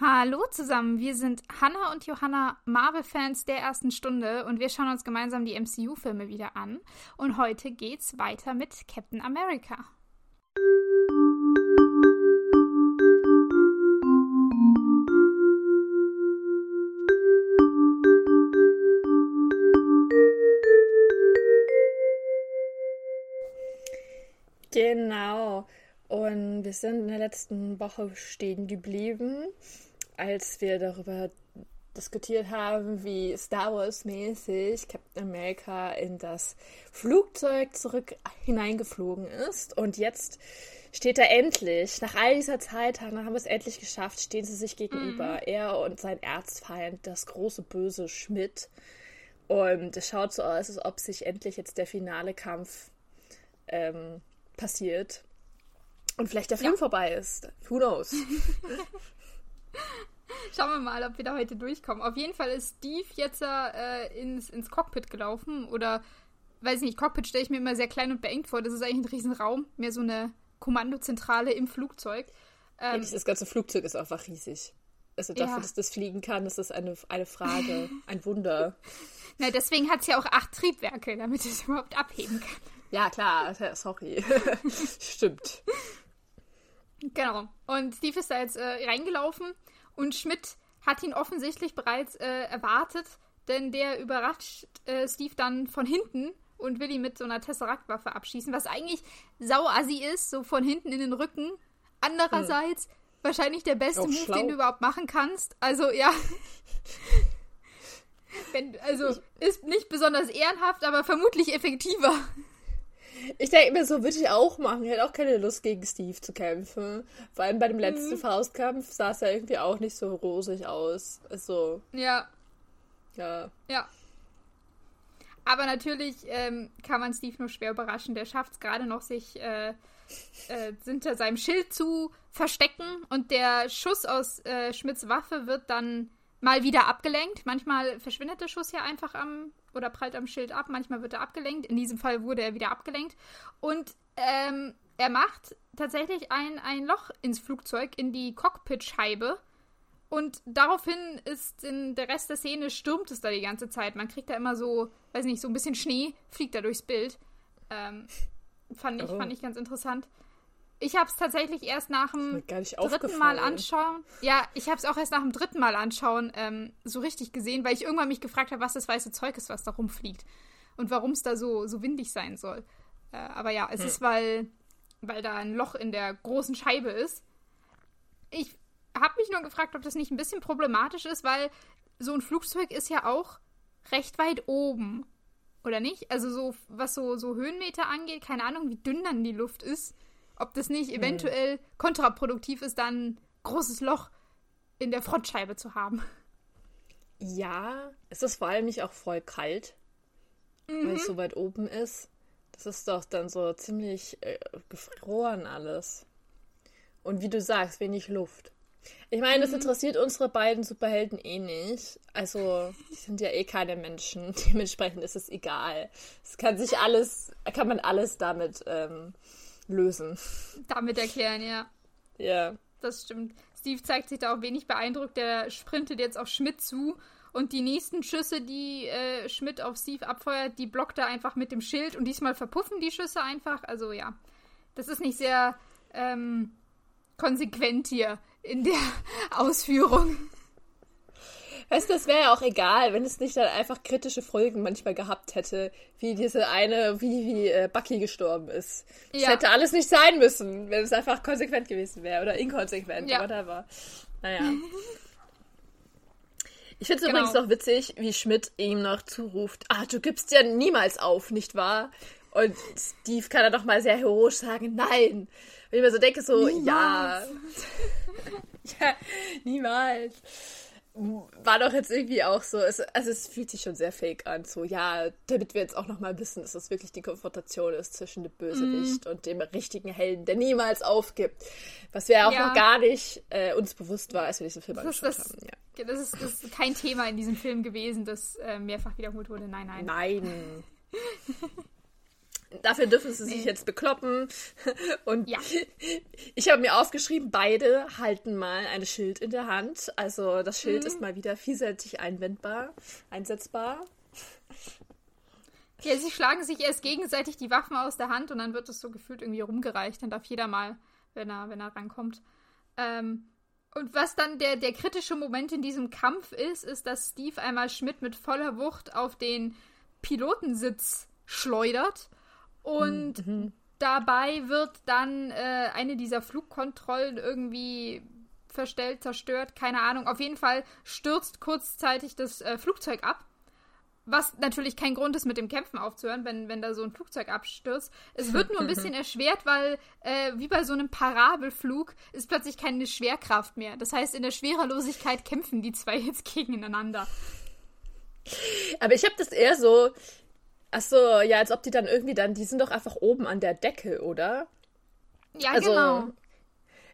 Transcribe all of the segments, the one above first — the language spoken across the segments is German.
Hallo zusammen, wir sind Hannah und Johanna, Marvel-Fans der ersten Stunde und wir schauen uns gemeinsam die MCU-Filme wieder an. Und heute geht's weiter mit Captain America. Genau. Und wir sind in der letzten Woche stehen geblieben als wir darüber diskutiert haben, wie Star Wars-mäßig Captain America in das Flugzeug zurück hineingeflogen ist. Und jetzt steht er endlich, nach all dieser Zeit haben wir es endlich geschafft, stehen sie sich gegenüber. Mhm. Er und sein Erzfeind, das große böse Schmidt. Und es schaut so aus, als ob sich endlich jetzt der finale Kampf ähm, passiert. Und vielleicht der Film ja. vorbei ist. Who knows? Schauen wir mal, ob wir da heute durchkommen. Auf jeden Fall ist Steve jetzt äh, ins, ins Cockpit gelaufen. Oder, weiß ich nicht, Cockpit stelle ich mir immer sehr klein und beengt vor. Das ist eigentlich ein Riesenraum. Mehr so eine Kommandozentrale im Flugzeug. Ähm, das ganze Flugzeug ist einfach riesig. Also dafür, ja. dass das fliegen kann, ist das eine, eine Frage, ein Wunder. Na, deswegen hat es ja auch acht Triebwerke, damit es überhaupt abheben kann. Ja, klar, sorry. Stimmt. Genau. Und Steve ist da jetzt äh, reingelaufen und Schmidt hat ihn offensichtlich bereits äh, erwartet, denn der überrascht äh, Steve dann von hinten und will ihn mit so einer Tesseract-Waffe abschießen, was eigentlich sauassi ist, so von hinten in den Rücken. Andererseits hm. wahrscheinlich der beste Move, schlau. den du überhaupt machen kannst. Also, ja. Wenn, also, ist nicht besonders ehrenhaft, aber vermutlich effektiver. Ich denke mir, so würde ich auch machen. Ich hätte auch keine Lust, gegen Steve zu kämpfen. Vor allem bei dem letzten mhm. Faustkampf sah es ja irgendwie auch nicht so rosig aus. Also. Ja. Ja. Ja. Aber natürlich ähm, kann man Steve nur schwer überraschen. Der schafft es gerade noch, sich äh, äh, hinter seinem Schild zu verstecken. Und der Schuss aus äh, Schmidts Waffe wird dann mal wieder abgelenkt. Manchmal verschwindet der Schuss ja einfach am oder prallt am Schild ab. Manchmal wird er abgelenkt. In diesem Fall wurde er wieder abgelenkt. Und ähm, er macht tatsächlich ein, ein Loch ins Flugzeug, in die Cockpitscheibe. Und daraufhin ist in der Rest der Szene stürmt es da die ganze Zeit. Man kriegt da immer so, weiß nicht, so ein bisschen Schnee, fliegt da durchs Bild. Ähm, fand, ich, oh. fand ich ganz interessant. Ich habe es tatsächlich erst nach dem dritten Mal anschauen. Ja, ich habe es auch erst nach dem dritten Mal anschauen ähm, so richtig gesehen, weil ich irgendwann mich gefragt habe, was das weiße Zeug ist, was da rumfliegt. Und warum es da so, so windig sein soll. Äh, aber ja, es hm. ist, weil, weil da ein Loch in der großen Scheibe ist. Ich habe mich nur gefragt, ob das nicht ein bisschen problematisch ist, weil so ein Flugzeug ist ja auch recht weit oben. Oder nicht? Also so, was so, so Höhenmeter angeht, keine Ahnung, wie dünn dann die Luft ist ob das nicht hm. eventuell hm. kontraproduktiv ist, dann ein großes Loch in der Frontscheibe zu haben. Ja, es ist vor allem nicht auch voll kalt, mhm. weil es so weit oben ist. Das ist doch dann so ziemlich äh, gefroren alles. Und wie du sagst, wenig Luft. Ich meine, das mhm. interessiert unsere beiden Superhelden eh nicht. Also, die sind ja eh keine Menschen. Dementsprechend ist es egal. Es kann sich alles, kann man alles damit ähm, lösen. Damit erklären, ja. Ja. Das stimmt. Steve zeigt sich da auch wenig beeindruckt. Der sprintet jetzt auf Schmidt zu. Und die nächsten Schüsse, die äh, Schmidt auf Steve abfeuert, die blockt er einfach mit dem Schild. Und diesmal verpuffen die Schüsse einfach. Also ja, das ist nicht sehr ähm, konsequent hier in der Ausführung. Weißt du, das wäre ja auch egal, wenn es nicht dann einfach kritische Folgen manchmal gehabt hätte, wie diese eine, wie, wie äh, Bucky gestorben ist. Das ja. hätte alles nicht sein müssen, wenn es einfach konsequent gewesen wäre oder inkonsequent, ja. whatever. Naja. Ich finde es genau. übrigens noch witzig, wie Schmidt ihm noch zuruft, ah, du gibst ja niemals auf, nicht wahr? Und Steve kann dann doch mal sehr heroisch sagen, nein. Und ich mir so denke, so, niemals. ja. ja, niemals war doch jetzt irgendwie auch so, es, also es fühlt sich schon sehr fake an, so ja, damit wir jetzt auch nochmal wissen, dass das wirklich die Konfrontation ist zwischen dem Bösewicht mm. und dem richtigen Helden, der niemals aufgibt. Was wir auch ja. noch gar nicht äh, uns bewusst war, als wir diesen Film das angeschaut das, haben. Ja. Das, ist, das ist kein Thema in diesem Film gewesen, das äh, mehrfach wiederholt wurde. Nein, nein. Nein. Dafür dürfen sie sich jetzt bekloppen. Und ja. ich habe mir aufgeschrieben, beide halten mal ein Schild in der Hand. Also das Schild mhm. ist mal wieder vielseitig einwendbar, einsetzbar. Ja, sie schlagen sich erst gegenseitig die Waffen aus der Hand und dann wird es so gefühlt irgendwie rumgereicht. Dann darf jeder mal, wenn er, wenn er rankommt. Ähm, und was dann der, der kritische Moment in diesem Kampf ist, ist, dass Steve einmal Schmidt mit voller Wucht auf den Pilotensitz schleudert und mhm. dabei wird dann äh, eine dieser Flugkontrollen irgendwie verstellt, zerstört, keine Ahnung. Auf jeden Fall stürzt kurzzeitig das äh, Flugzeug ab. Was natürlich kein Grund ist, mit dem Kämpfen aufzuhören, wenn, wenn da so ein Flugzeug abstürzt. Es wird nur ein bisschen erschwert, weil äh, wie bei so einem Parabelflug ist plötzlich keine Schwerkraft mehr. Das heißt, in der Schwerelosigkeit kämpfen die zwei jetzt gegeneinander. Aber ich habe das eher so, ach so, ja, als ob die dann irgendwie dann, die sind doch einfach oben an der Decke, oder? Ja, also, genau.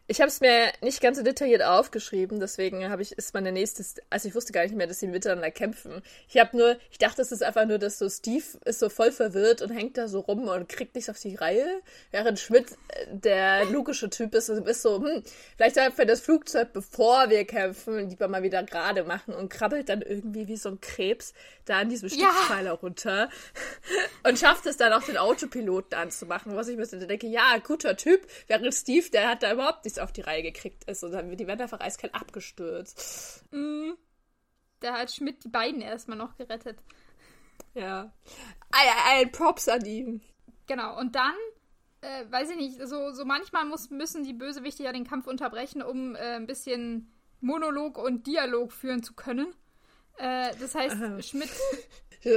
Ich habe es mir nicht ganz so detailliert aufgeschrieben, deswegen habe ich ist meine nächste, also ich wusste gar nicht mehr, dass sie miteinander kämpfen. Ich habe nur, ich dachte, es ist einfach nur, dass so Steve ist so voll verwirrt und hängt da so rum und kriegt nichts auf die Reihe, während Schmidt äh, der logische Typ ist und ist so, hm, vielleicht sollten wir das Flugzeug, bevor wir kämpfen, lieber mal wieder gerade machen und krabbelt dann irgendwie wie so ein Krebs da an diesem Stützpfeiler ja. runter und schafft es dann auch den Autopiloten anzumachen, was ich mir so denke, ja, guter Typ, während Steve, der hat da überhaupt nichts auf die Reihe gekriegt ist und dann wird die werden einfach eiskalt abgestürzt. Mm. Da hat Schmidt die beiden erstmal noch gerettet. Ja. Ein, ein Props an ihn. Genau, und dann äh, weiß ich nicht, so, so manchmal muss, müssen die Bösewichte ja den Kampf unterbrechen, um äh, ein bisschen Monolog und Dialog führen zu können. Äh, das heißt. Schmidt.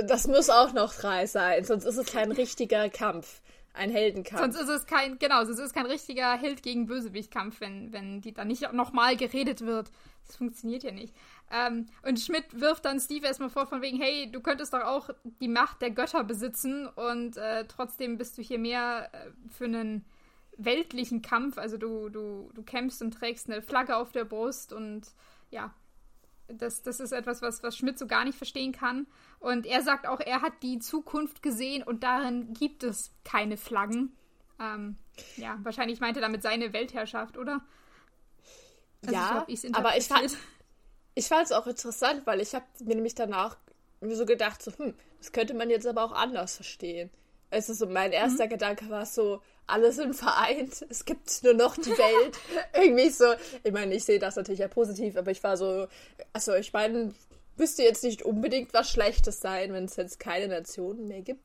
Das muss auch noch drei sein, sonst ist es kein richtiger Kampf. Ein Heldenkampf. Sonst ist es kein, genau, sonst ist es kein richtiger Held gegen Bösewichtkampf, wenn, wenn die dann nicht nochmal geredet wird. Das funktioniert ja nicht. Ähm, und Schmidt wirft dann Steve erstmal vor, von wegen, hey, du könntest doch auch die Macht der Götter besitzen und äh, trotzdem bist du hier mehr äh, für einen weltlichen Kampf. Also du, du, du kämpfst und trägst eine Flagge auf der Brust und ja, das, das ist etwas, was, was Schmidt so gar nicht verstehen kann. Und er sagt auch, er hat die Zukunft gesehen und darin gibt es keine Flaggen. Ähm, ja, wahrscheinlich meinte er damit seine Weltherrschaft, oder? Also ja, ich aber ich fand, ich fand es auch interessant, weil ich habe mir nämlich danach mir so gedacht, so, hm, das könnte man jetzt aber auch anders verstehen. Also so mein erster mhm. Gedanke war so, alle sind vereint, es gibt nur noch die Welt. Irgendwie so, ich meine, ich sehe das natürlich ja positiv, aber ich war so, also ich meine, müsste jetzt nicht unbedingt was Schlechtes sein, wenn es jetzt keine Nationen mehr gibt.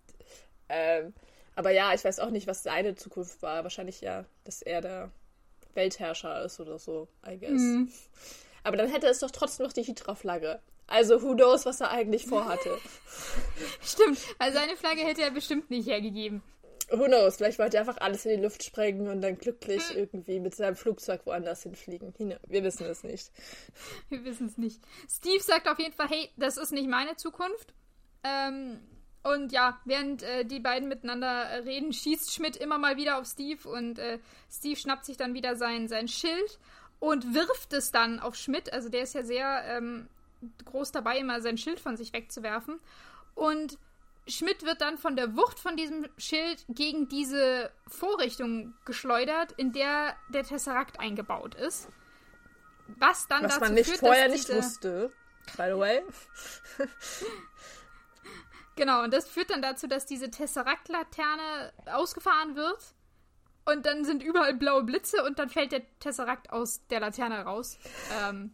Ähm, aber ja, ich weiß auch nicht, was seine Zukunft war. Wahrscheinlich ja, dass er der Weltherrscher ist oder so, I guess. Mhm. Aber dann hätte es doch trotzdem noch die Hydra-Flagge. Also who knows, was er eigentlich vorhatte. Stimmt, weil seine Flagge hätte er bestimmt nicht hergegeben. Who knows, vielleicht wollte er einfach alles in die Luft sprengen und dann glücklich hm. irgendwie mit seinem Flugzeug woanders hinfliegen. Wir wissen es nicht. Wir wissen es nicht. Steve sagt auf jeden Fall, hey, das ist nicht meine Zukunft. Ähm, und ja, während äh, die beiden miteinander reden, schießt Schmidt immer mal wieder auf Steve und äh, Steve schnappt sich dann wieder sein, sein Schild und wirft es dann auf Schmidt. Also der ist ja sehr ähm, groß dabei, immer sein Schild von sich wegzuwerfen. Und Schmidt wird dann von der Wucht von diesem Schild gegen diese Vorrichtung geschleudert, in der der Tesserakt eingebaut ist. Was dann Was dazu man nicht führt, vorher dass nicht wusste, by the way. genau, und das führt dann dazu, dass diese Tesserakt-Laterne ausgefahren wird und dann sind überall blaue Blitze und dann fällt der Tesserakt aus der Laterne raus. Ähm,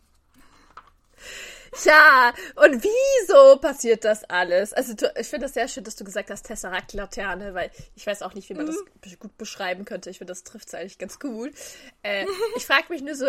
ja, und wieso passiert das alles? Also du, ich finde das sehr schön, dass du gesagt hast, Tesseract-Laterne, weil ich weiß auch nicht, wie man mhm. das gut beschreiben könnte. Ich finde, das trifft es eigentlich ganz gut. Äh, ich frage mich nur so,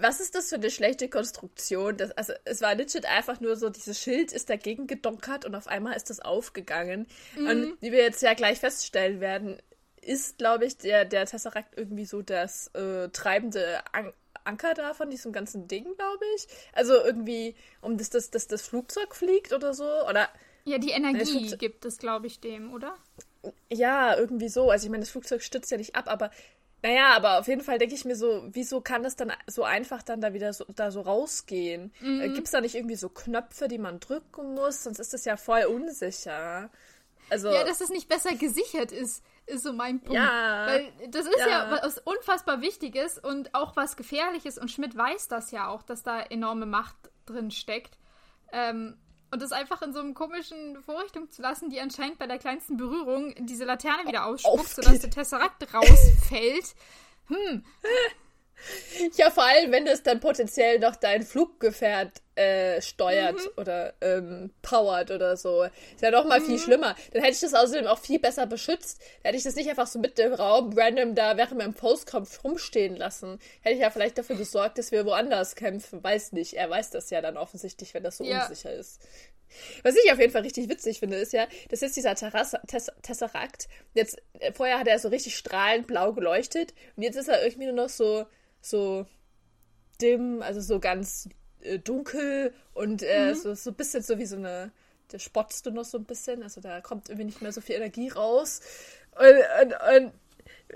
was ist das für eine schlechte Konstruktion? Das, also es war legit einfach nur so, dieses Schild ist dagegen gedonkert und auf einmal ist das aufgegangen. Mhm. Und wie wir jetzt ja gleich feststellen werden, ist, glaube ich, der, der Tesseract irgendwie so das äh, treibende An Anker da von diesem ganzen Ding, glaube ich. Also irgendwie, um das, das, das, das Flugzeug fliegt oder so. Oder. Ja, die Energie nein, gibt es, glaube ich, dem, oder? Ja, irgendwie so. Also ich meine, das Flugzeug stützt ja nicht ab, aber naja, aber auf jeden Fall denke ich mir so, wieso kann das dann so einfach dann da wieder so, da so rausgehen? Mhm. Äh, Gibt es da nicht irgendwie so Knöpfe, die man drücken muss? Sonst ist das ja voll unsicher. Also, ja, dass es nicht besser gesichert ist, ist so mein Punkt. Ja. Weil das ist ja, Ja. was unfassbar Wichtiges und auch was Gefährliches und Schmidt weiß das ja auch, dass da enorme Macht drin steckt. Ähm, und das einfach in so einem komischen Vorrichtung zu lassen, die anscheinend bei der kleinsten Berührung diese Laterne wieder ausspuckt, sodass der Tesseract rausfällt. Ja, vor allem, wenn das dann potenziell noch dein Fluggefährt äh, steuert oder ähm, powert oder so. Ist ja noch mal viel schlimmer. Dann hätte ich das außerdem auch viel besser beschützt. Dann hätte ich das nicht einfach so mit dem Raum random da während meinem Postkampf rumstehen lassen. Hätte ich ja vielleicht dafür gesorgt, dass wir woanders kämpfen. Weiß nicht. Er weiß das ja dann offensichtlich, wenn das so Ja. unsicher ist. Was ich auf jeden Fall richtig witzig finde, ist ja, das ist dieser Terrasse, Tess, Tesseract. Jetzt, äh, vorher hat er so richtig strahlend blau geleuchtet und jetzt ist er irgendwie nur noch so, so dim, also so ganz äh, dunkel und äh, so, so ein bisschen so wie so eine, da spotzt du noch so ein bisschen, also da kommt irgendwie nicht mehr so viel Energie raus. Und, und, und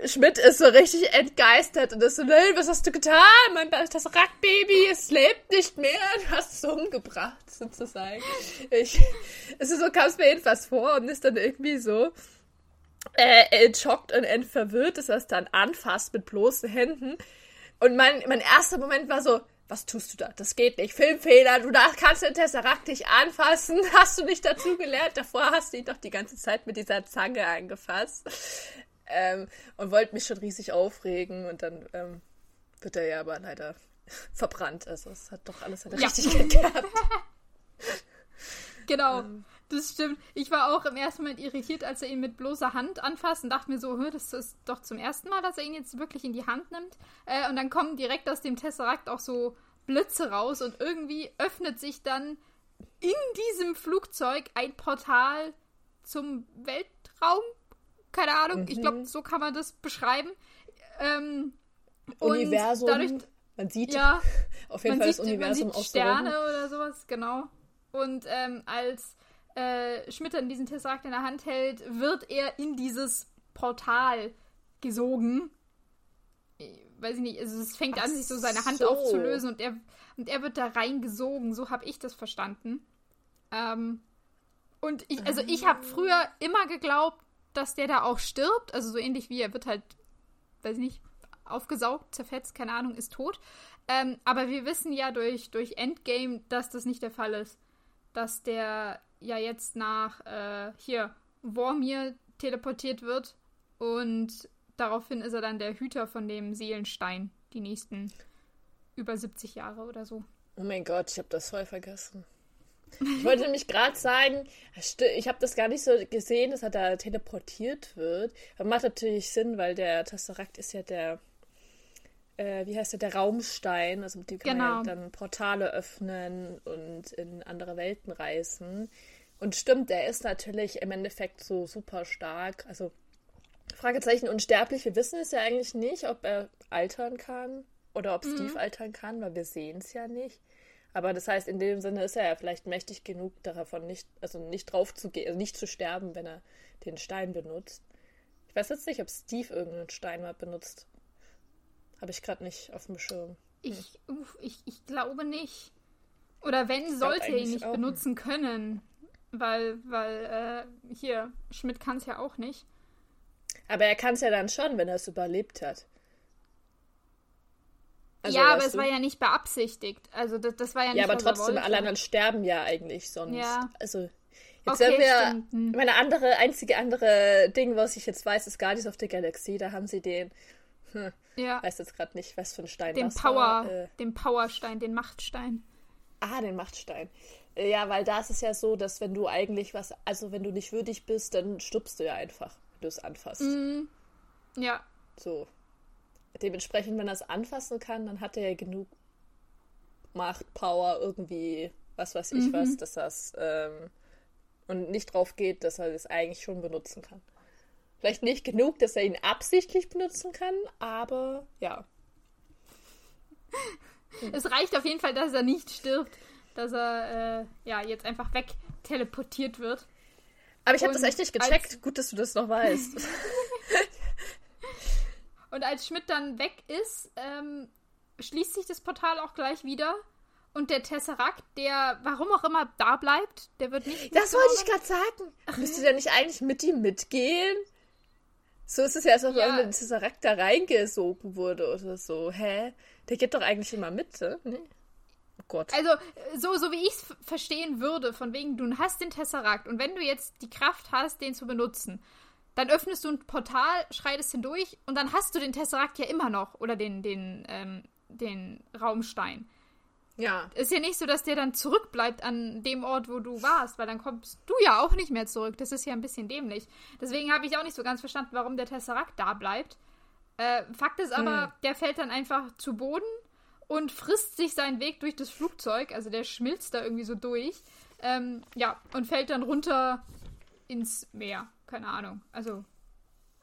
Schmidt ist so richtig entgeistert und ist so, nein, was hast du getan? Mein das Rackbaby, es lebt nicht mehr. Du hast es umgebracht, sozusagen. Ich, es ist so, kam es mir jedenfalls vor und ist dann irgendwie so äh, entschockt und entverwirrt, dass er es dann anfasst mit bloßen Händen. Und mein, mein erster Moment war so, was tust du da? Das geht nicht. Filmfehler, du darfst, kannst den Tesseract nicht anfassen. Hast du nicht dazu gelernt? Davor hast du ihn doch die ganze Zeit mit dieser Zange angefasst. Ähm, und wollte mich schon riesig aufregen. Und dann ähm, wird er ja aber leider verbrannt. Also es hat doch alles seine Ja. Richtigkeit gehabt. Genau, das stimmt. Ich war auch im ersten Moment irritiert, als er ihn mit bloßer Hand anfasst und dachte mir so, "Hä, das ist doch zum ersten Mal, dass er ihn jetzt wirklich in die Hand nimmt. Äh, und dann kommen direkt aus dem Tesseract auch so Blitze raus und irgendwie öffnet sich dann in diesem Flugzeug ein Portal zum Weltraum. Keine Ahnung, ich glaube, so kann man das beschreiben. Ähm, Universum. dadurch, man sieht ja, auf jeden Fall sieht, das Universum man sieht rum. Sterne oder sowas, genau. Und ähm, als äh, Schmidt dann diesen Tesseract in der Hand hält, wird er in dieses Portal gesogen. Weiß ich nicht, also es fängt Ach an, sich so seine Hand so. aufzulösen und er, und er wird da reingesogen. So habe ich das verstanden. Ähm, und ich, also ich habe früher immer geglaubt, dass der da auch stirbt. Also so ähnlich wie er wird halt, weiß ich nicht, aufgesaugt, zerfetzt, keine Ahnung, ist tot. Ähm, aber wir wissen ja durch, durch Endgame, dass das nicht der Fall ist. Dass der ja jetzt nach äh, hier Vormir teleportiert wird und daraufhin ist er dann der Hüter von dem Seelenstein die nächsten über 70 Jahre oder so. Oh mein Gott, ich habe das voll vergessen. Ich wollte nämlich gerade sagen, ich habe das gar nicht so gesehen, dass er da teleportiert wird. Aber macht natürlich Sinn, weil der Tesseract ist ja der, äh, wie heißt der, der Raumstein. Also mit dem kann man Genau. ja dann Portale öffnen und in andere Welten reisen. Und stimmt, der ist natürlich im Endeffekt so super stark. Also Fragezeichen unsterblich. Wir wissen es ja eigentlich nicht, ob er altern kann oder ob Steve altern kann, weil wir sehen es ja nicht. Aber das heißt, in dem Sinne ist er ja vielleicht mächtig genug, davon nicht, also nicht drauf zu gehen, also nicht zu sterben, wenn er den Stein benutzt. Ich weiß jetzt nicht, ob Steve irgendeinen Stein mal benutzt. Habe ich gerade nicht auf dem Schirm. Ich, uff, ich, ich glaube nicht. Oder wenn, sollte er ihn nicht auch benutzen können. Weil, weil, äh, hier, Schmidt kann es ja auch nicht. Aber er kann es ja dann schon, wenn er es überlebt hat. Also, ja, aber es du? war ja nicht beabsichtigt. Also das, das war ja nicht Ja, aber er trotzdem, alle anderen sterben ja eigentlich sonst. Ja. Also, jetzt Okay, haben wir. Hm. Meine andere, einzige andere Ding, was ich jetzt weiß, ist Guardians of the Galaxy. Da haben sie den, Ja, weiß jetzt gerade nicht, was für ein Stein den das Power, war. Äh, den Powerstein, den Machtstein. ah, den Machtstein. Äh, Ja, weil da ist es ja so, dass wenn du eigentlich was, also wenn du nicht würdig bist, dann stirbst du ja einfach, wenn du es anfasst. Mhm. Ja, So. Dementsprechend, wenn er es anfassen kann, dann hat er ja genug Macht, Power, irgendwie, was weiß ich was, dass das ähm, und nicht drauf geht, dass er das eigentlich schon benutzen kann. Vielleicht nicht genug, dass er ihn absichtlich benutzen kann, aber ja. es reicht auf jeden Fall, dass er nicht stirbt. Dass er, äh, ja, jetzt einfach weg teleportiert wird. Aber ich habe das echt nicht gecheckt. Gut, dass du das noch weißt. Und als Schmidt dann weg ist, ähm, schließt sich das Portal auch gleich wieder. Und der Tesseract, der warum auch immer da bleibt, der wird nicht. Das wollte ich gerade sagen. Müsste der nicht eigentlich mit ihm mitgehen? So ist es ja, als ob ja. der Tesseract da reingesogen wurde oder so. Hä? Der geht doch eigentlich immer mit, ne? Nee. Oh Gott. Also, so, so wie ich es verstehen würde, von wegen, du hast den Tesseract und wenn du jetzt die Kraft hast, den zu benutzen, dann öffnest du ein Portal, schreitest hindurch und dann hast du den Tesseract ja immer noch oder den, den, ähm, den Raumstein. Ja. Ist ja nicht so, dass der dann zurückbleibt an dem Ort, wo du warst, weil dann kommst du ja auch nicht mehr zurück. Das ist ja ein bisschen dämlich. Deswegen habe ich auch nicht so ganz verstanden, warum der Tesseract da bleibt. Äh, Fakt ist aber, hm. der fällt dann einfach zu Boden und frisst sich seinen Weg durch das Flugzeug. Also der schmilzt da irgendwie so durch. Ähm, ja, und fällt dann runter ins Meer. Keine Ahnung. Also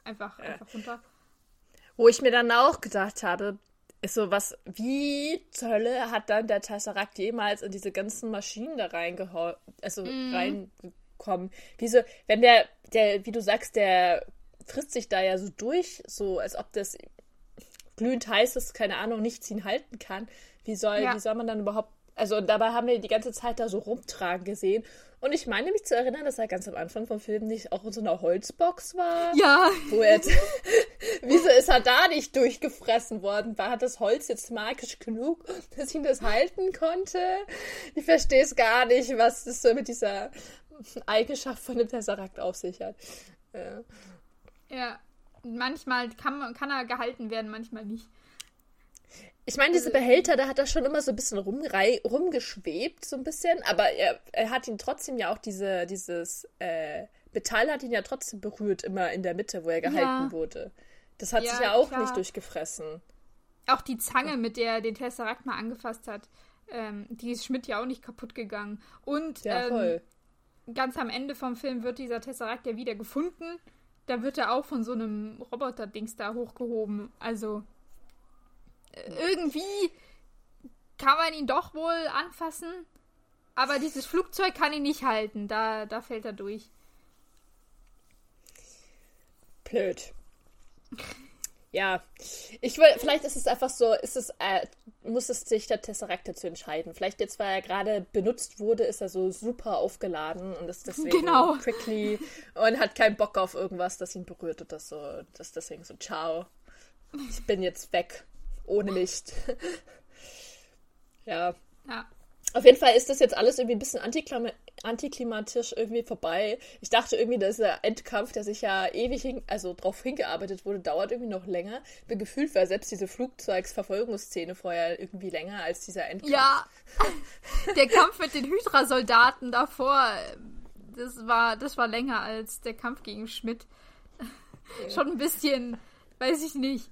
einfach, einfach runter. Wo ich mir dann auch gedacht habe, ist so was, wie zur Hölle hat dann der Tesseract jemals in diese ganzen Maschinen da reingehauen, also mm. reingekommen? Wieso, wenn der, der, wie du sagst, der frisst sich da ja so durch, so als ob das glühend heiß ist, keine Ahnung, nichts ihn halten kann. Wie soll, ja. wie soll man dann überhaupt. Also dabei haben wir die ganze Zeit da so rumtragen gesehen. Und ich meine mich zu erinnern, dass er ganz am Anfang vom Film nicht auch in so einer Holzbox war. Ja. Wo er, wieso ist er da nicht durchgefressen worden? War das Holz jetzt magisch genug, dass ihn das halten konnte? Ich verstehe es gar nicht, was das so mit dieser Eigenschaft von dem Tesseract auf sich hat. Ja. Ja, manchmal kann, kann er gehalten werden, manchmal nicht. Ich meine, diese Behälter, da hat er schon immer so ein bisschen rumrei rumgeschwebt, so ein bisschen, aber er, er hat ihn trotzdem ja auch diese, dieses äh, Metall hat ihn ja trotzdem berührt, immer in der Mitte, wo er gehalten ja. wurde. Das hat ja, sich ja auch klar. nicht durchgefressen. Auch die Zange, mit der er den Tesseract mal angefasst hat, ähm, die ist Schmidt ja auch nicht kaputt gegangen. Und ja, ähm, ganz am Ende vom Film wird dieser Tesseract ja wieder gefunden da wird er auch von so einem Roboter-Dings da hochgehoben. Also irgendwie kann man ihn doch wohl anfassen, aber dieses Flugzeug kann ihn nicht halten. Da, da fällt er durch. Blöd. Ja, ich will, vielleicht ist es einfach so, ist es, äh, muss es sich der Tesseract dazu entscheiden. Vielleicht jetzt, weil er gerade benutzt wurde, ist er so super aufgeladen und ist deswegen genau. prickly und hat keinen Bock auf irgendwas, das ihn berührt oder so. Das ist deswegen so, ciao, ich bin jetzt weg, ohne Licht. ja. Ja. Auf jeden Fall ist das jetzt alles irgendwie ein bisschen antiklimatisch irgendwie vorbei. Ich dachte irgendwie, dass der Endkampf, der sich ja ewig hin, also drauf hingearbeitet wurde, dauert irgendwie noch länger. Bin gefühlt war selbst diese Flugzeugsverfolgungsszene vorher irgendwie länger als dieser Endkampf. Ja, der Kampf mit den Hydra-Soldaten davor, das war, das war länger als der Kampf gegen Schmidt. Ja. Schon ein bisschen, weiß ich nicht.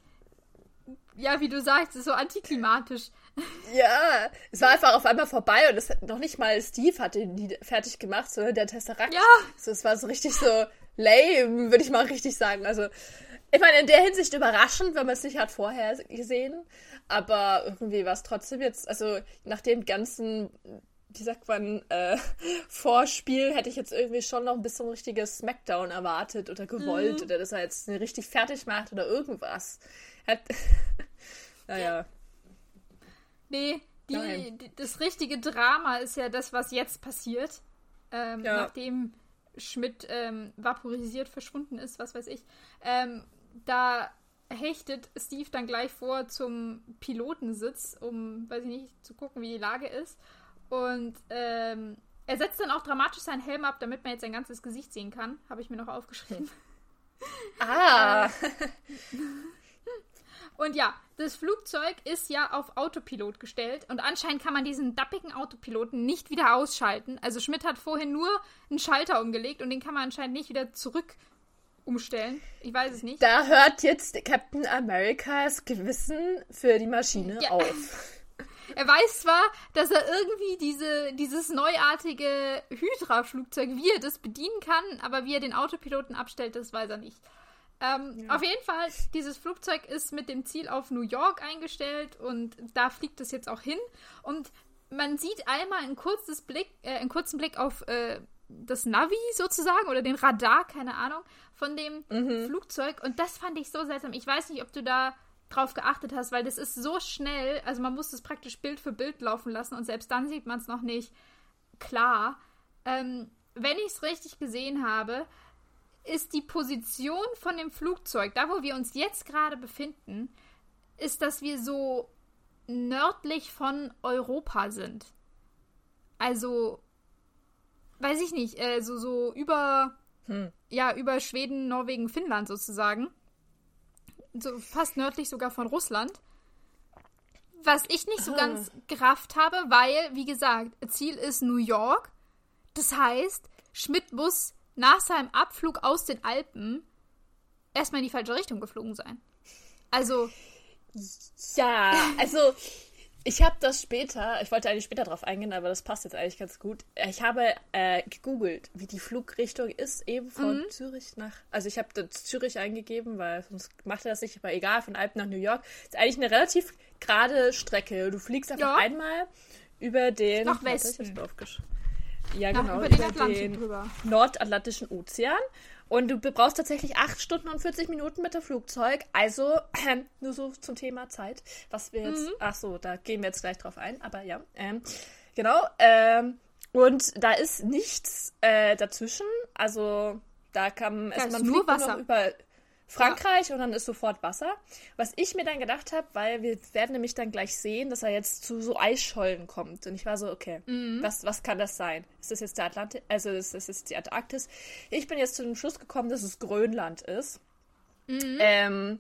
Ja, wie du sagst, ist so antiklimatisch. Ja, es war einfach auf einmal vorbei und es hat noch nicht mal Steve hat den fertig gemacht, sondern der Tesseract. Ja. So, es war so richtig so lame, würde ich mal richtig sagen. Also, ich meine, in der Hinsicht überraschend, wenn man es nicht hat vorher gesehen. Aber irgendwie war es trotzdem jetzt, also nach dem ganzen, wie sagt man, äh, Vorspiel hätte ich jetzt irgendwie schon noch ein bisschen richtiges Smackdown erwartet oder gewollt mhm. oder dass er jetzt richtig fertig macht oder irgendwas. Hat, naja. Nee, die, die, das richtige Drama ist ja das, was jetzt passiert. Ähm, ja. Nachdem Schmidt ähm, vaporisiert verschwunden ist, was weiß ich. Ähm, da hechtet Steve dann gleich vor zum Pilotensitz, um, weiß ich nicht, zu gucken, wie die Lage ist. Und ähm, er setzt dann auch dramatisch seinen Helm ab, damit man jetzt sein ganzes Gesicht sehen kann. Habe ich mir noch aufgeschrieben. Ah! Und ja, das Flugzeug ist ja auf Autopilot gestellt und anscheinend kann man diesen dappigen Autopiloten nicht wieder ausschalten. Also Schmidt hat vorhin nur einen Schalter umgelegt und den kann man anscheinend nicht wieder zurück umstellen. Ich weiß es nicht. Da hört jetzt Captain Americas Gewissen für die Maschine ja. auf. Er weiß zwar, dass er irgendwie diese, dieses neuartige Hydra-Flugzeug, wie er das bedienen kann, aber wie er den Autopiloten abstellt, das weiß er nicht. Ähm, ja. Auf jeden Fall, dieses Flugzeug ist mit dem Ziel auf New York eingestellt und da fliegt es jetzt auch hin. Und man sieht einmal einen, kurzes Blick, äh, einen kurzen Blick auf äh, das Navi sozusagen oder den Radar, keine Ahnung, von dem mhm. Flugzeug. Und das fand ich so seltsam. Ich weiß nicht, ob du da drauf geachtet hast, weil das ist so schnell, also man muss das praktisch Bild für Bild laufen lassen und selbst dann sieht man es noch nicht klar. Ähm, wenn ich es richtig gesehen habe, ist die Position von dem Flugzeug, da wo wir uns jetzt gerade befinden, ist, dass wir so nördlich von Europa sind. Also, weiß ich nicht, äh, so, so über, hm. ja, über Schweden, Norwegen, Finnland sozusagen so fast nördlich sogar von Russland. Was ich nicht so ah. ganz gerafft habe, weil, wie gesagt, Ziel ist New York. Das heißt, Schmidt muss nach seinem Abflug aus den Alpen erstmal in die falsche Richtung geflogen sein. Also. Ja, also ich habe das später, ich wollte eigentlich später drauf eingehen, aber das passt jetzt eigentlich ganz gut. Ich habe äh, gegoogelt, wie die Flugrichtung ist, eben von mhm. Zürich nach. Also ich habe Zürich eingegeben, weil sonst macht er das nicht, aber egal, von Alpen nach New York. Ist eigentlich eine relativ gerade Strecke. Du fliegst einfach ja. einmal über den. Nach Westen. Ja, genau. Über, den, den Nordatlantischen Ozean. Und du brauchst tatsächlich 8 Stunden und 40 Minuten mit dem Flugzeug. Also, äh, nur so zum Thema Zeit, was wir jetzt. Mhm. Ach so, da gehen wir jetzt gleich drauf ein. Aber ja, ähm, genau. Ähm, und da ist nichts äh, dazwischen. Also, da kann. Also, man nur Wasser. über Frankreich ja. und dann ist sofort Wasser. Was ich mir dann gedacht habe, weil wir werden nämlich dann gleich sehen, dass er jetzt zu so Eisschollen kommt. Und ich war so, okay, mhm. was, was kann das sein? Ist das jetzt der Atlantik, also ist das jetzt die Antarktis? Ich bin jetzt zu dem Schluss gekommen, dass es Grönland ist. Mhm. Ähm,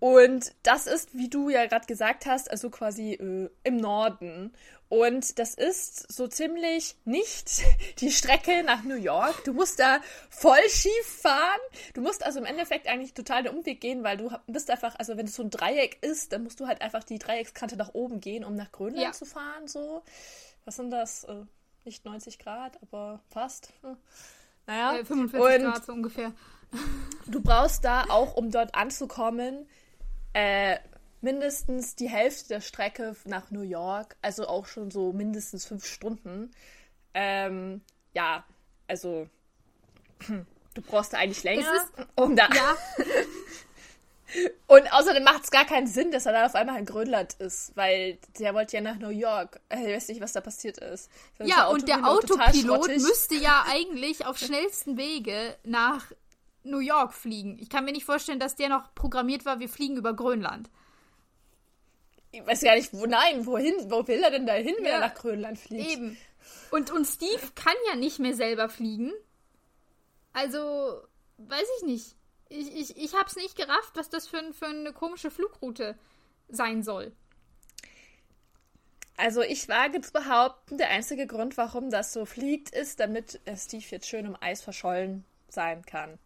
und das ist, wie du ja gerade gesagt hast, also quasi äh, im Norden. Und das ist so ziemlich nicht die Strecke nach New York. Du musst da voll schief fahren. Du musst also im Endeffekt eigentlich total den Umweg gehen, weil du bist einfach, also wenn es so ein Dreieck ist, dann musst du halt einfach die Dreieckskante nach oben gehen, um nach Grönland ja. zu fahren. So. Was sind das? Äh, nicht 90 Grad, aber fast. Hm. Naja. Äh, 45 Und Grad so ungefähr. Du brauchst da auch, um dort anzukommen, äh, mindestens die Hälfte der Strecke nach New York, also auch schon so mindestens fünf Stunden. Ähm, ja, also du brauchst da eigentlich länger, ist, um da. Ja. Und außerdem macht es gar keinen Sinn, dass er dann auf einmal in Grönland ist, weil der wollte ja nach New York. Ich weiß nicht, was da passiert ist. Ja, und der Autopilot müsste ja eigentlich auf schnellsten Wege nach New York fliegen. Ich kann mir nicht vorstellen, dass der noch programmiert war, wir fliegen über Grönland. Ich weiß gar nicht, wo, nein, wohin, wo will er denn da hin, wenn ja, er nach Grönland fliegt? Eben. Und, und Steve kann ja nicht mehr selber fliegen. Also, weiß ich nicht. Ich, ich, ich hab's nicht gerafft, was das für, für eine komische Flugroute sein soll. Also ich wage zu behaupten, der einzige Grund, warum das so fliegt, ist, damit Steve jetzt schön im Eis verschollen sein kann.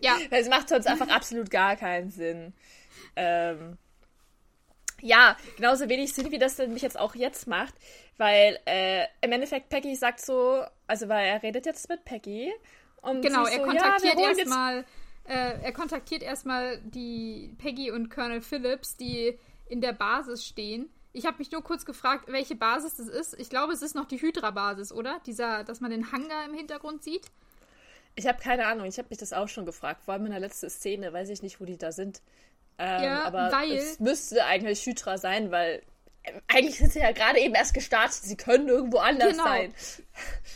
Ja. Weil es macht sonst einfach absolut gar keinen Sinn. Ähm, ja, genauso wenig Sinn, wie das nämlich jetzt auch jetzt macht, weil äh, im Endeffekt Peggy sagt so, also weil er redet jetzt mit Peggy und genau, er so, kontaktiert ja, erstmal, äh, er kontaktiert erstmal die Peggy und Colonel Phillips, die in der Basis stehen. Ich habe mich nur kurz gefragt, welche Basis das ist. Ich glaube, es ist noch die Hydra-Basis, oder? Dieser, dass man den Hangar im Hintergrund sieht. Ich habe keine Ahnung, ich habe mich das auch schon gefragt. Vor allem in der letzten Szene, weiß ich nicht, wo die da sind. Ähm, ja, aber weil... es müsste eigentlich Hydra sein, weil ähm, eigentlich sind sie ja gerade eben erst gestartet. Sie können irgendwo anders genau. sein.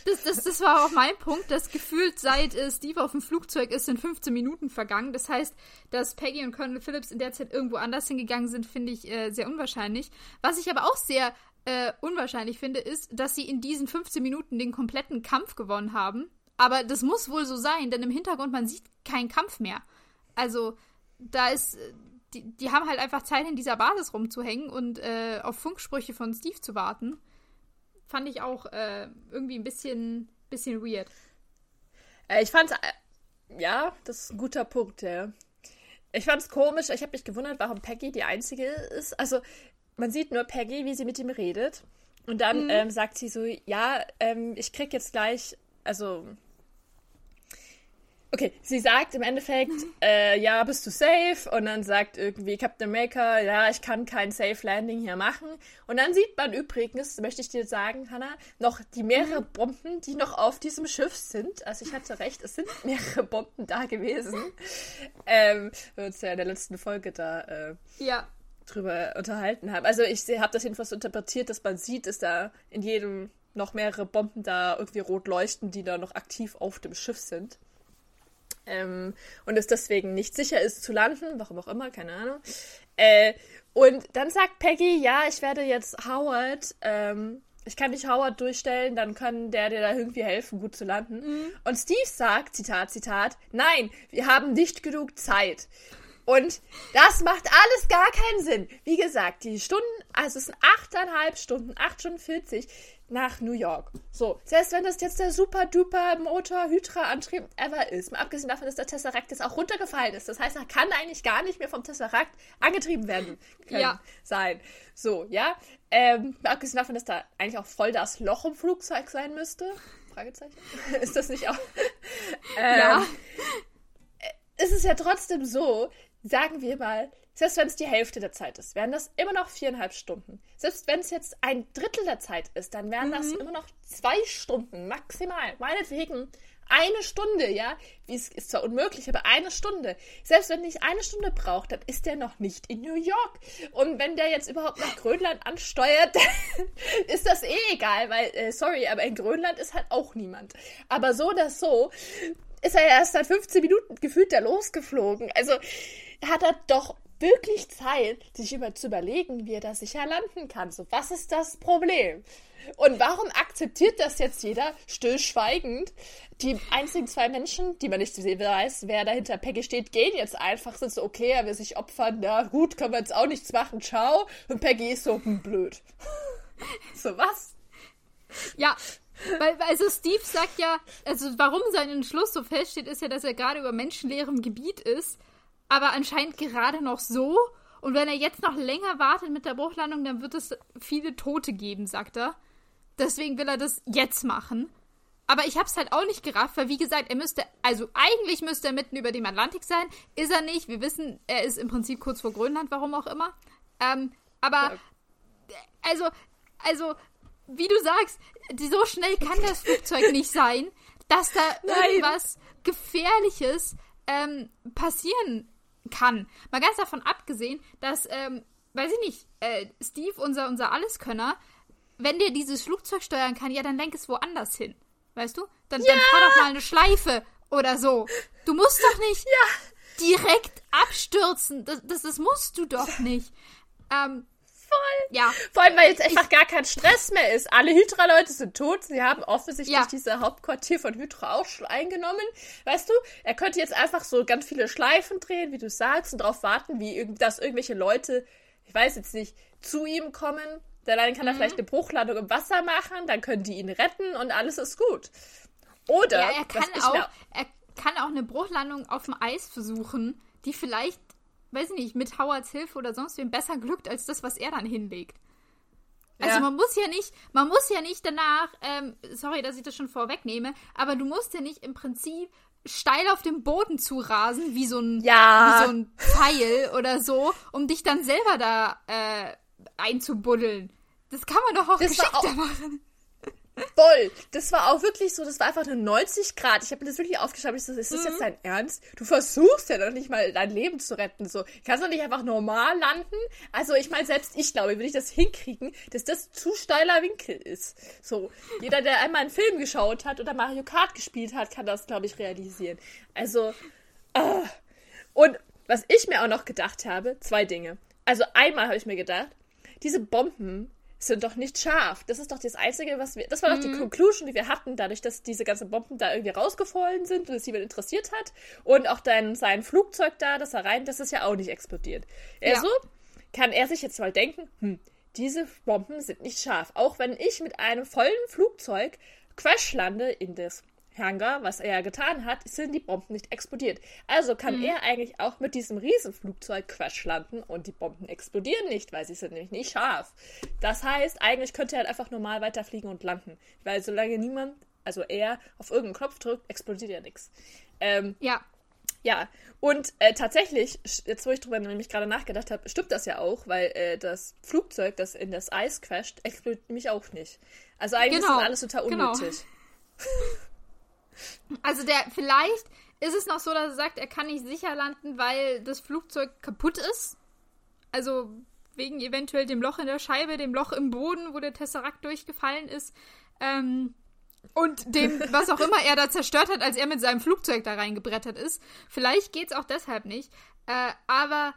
Das, das, das war auch mein Punkt. Das gefühlt seit äh, Steve auf dem Flugzeug ist, sind 15 Minuten vergangen. Das heißt, dass Peggy und Colonel Phillips in der Zeit irgendwo anders hingegangen sind, finde ich äh, sehr unwahrscheinlich. Was ich aber auch sehr äh, unwahrscheinlich finde, ist, dass sie in diesen 15 Minuten den kompletten Kampf gewonnen haben. Aber das muss wohl so sein, denn im Hintergrund man sieht keinen Kampf mehr. Also da ist äh, die, die haben halt einfach Zeit, in dieser Basis rumzuhängen und äh, auf Funksprüche von Steve zu warten. Fand ich auch äh, irgendwie ein bisschen, bisschen weird. Äh, ich fand's, äh, ja, das ist ein guter Punkt, ja. Ich fand's komisch, ich habe mich gewundert, warum Peggy die Einzige ist. Also, man sieht nur Peggy, wie sie mit ihm redet. Und dann mhm. ähm, sagt sie so, ja, ähm, ich krieg jetzt gleich, also Okay, sie sagt im Endeffekt, äh, ja, bist du safe? Und dann sagt irgendwie Captain America, ja, ich kann kein Safe Landing hier machen. Und dann sieht man übrigens, möchte ich dir sagen, Hannah, noch die mehrere mhm. Bomben, die noch auf diesem Schiff sind. Also ich hatte recht, es sind mehrere Bomben da gewesen. ähm, wir uns ja in der letzten Folge da äh, ja. drüber unterhalten haben. Also ich habe das jedenfalls interpretiert, dass man sieht, dass da in jedem noch mehrere Bomben da irgendwie rot leuchten, die da noch aktiv auf dem Schiff sind ähm, und es deswegen nicht sicher ist zu landen, warum auch immer, keine Ahnung. Äh, und dann sagt Peggy, ja, ich werde jetzt Howard, ähm, ich kann nicht Howard durchstellen, dann kann der dir da irgendwie helfen, gut zu landen. Mhm. Und Steve sagt, Zitat, Zitat, nein, wir haben nicht genug Zeit. Und das macht alles gar keinen Sinn. Wie gesagt, die Stunden, also es sind achteinhalb Stunden, acht Stunden 40 nach New York. So, selbst wenn das jetzt der super duper Motor Hydra Antrieb ever ist, mal abgesehen davon, dass der Tesseract jetzt auch runtergefallen ist. Das heißt, er kann eigentlich gar nicht mehr vom Tesseract angetrieben werden können, ja. sein. So, ja. Ähm, mal abgesehen davon, dass da eigentlich auch voll das Loch im Flugzeug sein müsste. Fragezeichen. ist das nicht auch? ähm, ja. Es ist ja trotzdem so, sagen wir mal, selbst wenn es die Hälfte der Zeit ist, wären das immer noch viereinhalb Stunden. Selbst wenn es jetzt ein Drittel der Zeit ist, dann wären mhm. das immer noch zwei Stunden maximal. Meinetwegen eine Stunde, ja. Wie es ist zwar unmöglich, aber eine Stunde. Selbst wenn ich eine Stunde braucht, dann ist der noch nicht in New York. Und wenn der jetzt überhaupt nach Grönland ansteuert, dann ist das eh egal, weil, äh, sorry, aber in Grönland ist halt auch niemand. Aber so oder so ist er erst seit 15 Minuten gefühlt da losgeflogen. Also hat er doch wirklich Zeit, sich über zu überlegen, wie er da sicher landen kann. So, was ist das Problem? Und warum akzeptiert das jetzt jeder stillschweigend? Die einzigen zwei Menschen, die man nicht weiß, wer dahinter Peggy steht, gehen jetzt einfach, sind so, okay, er will sich opfern, na gut, können wir jetzt auch nichts machen, ciao. Und Peggy ist so, hm, blöd. so, was? Ja, weil, also Steve sagt ja, also warum sein Entschluss so feststeht, ist ja, dass er gerade über menschenleerem Gebiet ist aber anscheinend gerade noch so. Und wenn er jetzt noch länger wartet mit der Bruchlandung, dann wird es viele Tote geben, sagt er. Deswegen will er das jetzt machen. Aber ich hab's halt auch nicht gerafft, weil wie gesagt, er müsste, also eigentlich müsste er mitten über dem Atlantik sein. Ist er nicht. Wir wissen, er ist im Prinzip kurz vor Grönland, warum auch immer. Ähm, aber, also, also, wie du sagst, so schnell kann das Flugzeug nicht sein, dass da Nein. irgendwas Gefährliches ähm, passieren kann. Mal ganz davon abgesehen, dass, ähm, weiß ich nicht, äh, Steve, unser, unser Alleskönner, wenn der dieses Flugzeug steuern kann, ja, dann lenk es woanders hin. Weißt du? Dann, ja! dann fahr doch mal eine Schleife oder so. Du musst doch nicht ja. direkt abstürzen. Das, das, das musst du doch nicht. Ähm, voll. Ja. Vor allem, weil jetzt einfach gar kein Stress mehr ist. Alle Hydra-Leute sind tot. Sie haben offensichtlich ja. diese Hauptquartier von Hydra auch schon eingenommen. Weißt du, er könnte jetzt einfach so ganz viele Schleifen drehen, wie du sagst, und darauf warten, wie dass irgendwelche Leute, ich weiß jetzt nicht, zu ihm kommen. Dann kann er mhm. vielleicht eine Bruchlandung im Wasser machen, dann können die ihn retten und alles ist gut. Oder ja, er kann auch, er kann auch eine Bruchlandung auf dem Eis versuchen, die vielleicht weiß ich nicht, mit Howards Hilfe oder sonst wem besser glückt als das, was er dann hinlegt. Also ja. man muss ja nicht, man muss ja nicht danach, ähm, sorry, dass ich das schon vorwegnehme, aber du musst ja nicht im Prinzip steil auf dem Boden zu rasen, wie so ein, ja. wie so ein Pfeil oder so, um dich dann selber da äh, einzubuddeln. Das kann man doch auch das geschickter auch, machen. Voll. Das war auch wirklich so, das war einfach nur 90 Grad. Ich habe mir das wirklich aufgeschrieben. Ich so, ist das mhm. jetzt dein Ernst? Du versuchst ja noch nicht mal dein Leben zu retten. So, kannst du nicht einfach normal landen? Also, ich meine, selbst ich glaube, würde ich das hinkriegen, dass das zu steiler Winkel ist. So, jeder, der einmal einen Film geschaut hat oder Mario Kart gespielt hat, kann das, glaube ich, realisieren. Also, uh. und was ich mir auch noch gedacht habe, zwei Dinge. Also, einmal habe ich mir gedacht, diese Bomben sind doch nicht scharf. Das ist doch das Einzige, was wir. Das war doch die mhm. Conclusion, die wir hatten, dadurch, dass diese ganzen Bomben da irgendwie rausgefallen sind und es jemand interessiert hat. Und auch dann sein Flugzeug da, das er rein, das ist ja auch nicht explodiert. Also ja. kann er sich jetzt mal denken, hm, diese Bomben sind nicht scharf. Auch wenn ich mit einem vollen Flugzeug crash lande in das Hangar, was er ja getan hat, sind die Bomben nicht explodiert. Also kann mhm. er eigentlich auch mit diesem Riesenflugzeug crash landen und die Bomben explodieren nicht, weil sie sind nämlich nicht scharf. Das heißt, eigentlich könnte er halt einfach normal weiterfliegen und landen. Weil solange niemand also er auf irgendeinen Knopf drückt, explodiert ja nichts. Ähm, Ja. ja, und äh, tatsächlich, jetzt wo ich drüber nämlich gerade nachgedacht habe, stimmt das ja auch, weil äh, das Flugzeug, das in das Eis crasht, explodiert nämlich auch nicht. Also eigentlich Genau, ist das alles total genau. Also der, vielleicht ist es noch so, dass er sagt, er kann nicht sicher landen, weil das Flugzeug kaputt ist. Also wegen eventuell dem Loch in der Scheibe, dem Loch im Boden, wo der Tesseract durchgefallen ist. Ähm, und dem, was auch immer er da zerstört hat, als er mit seinem Flugzeug da reingebrettert ist. Vielleicht geht's auch deshalb nicht. Äh, aber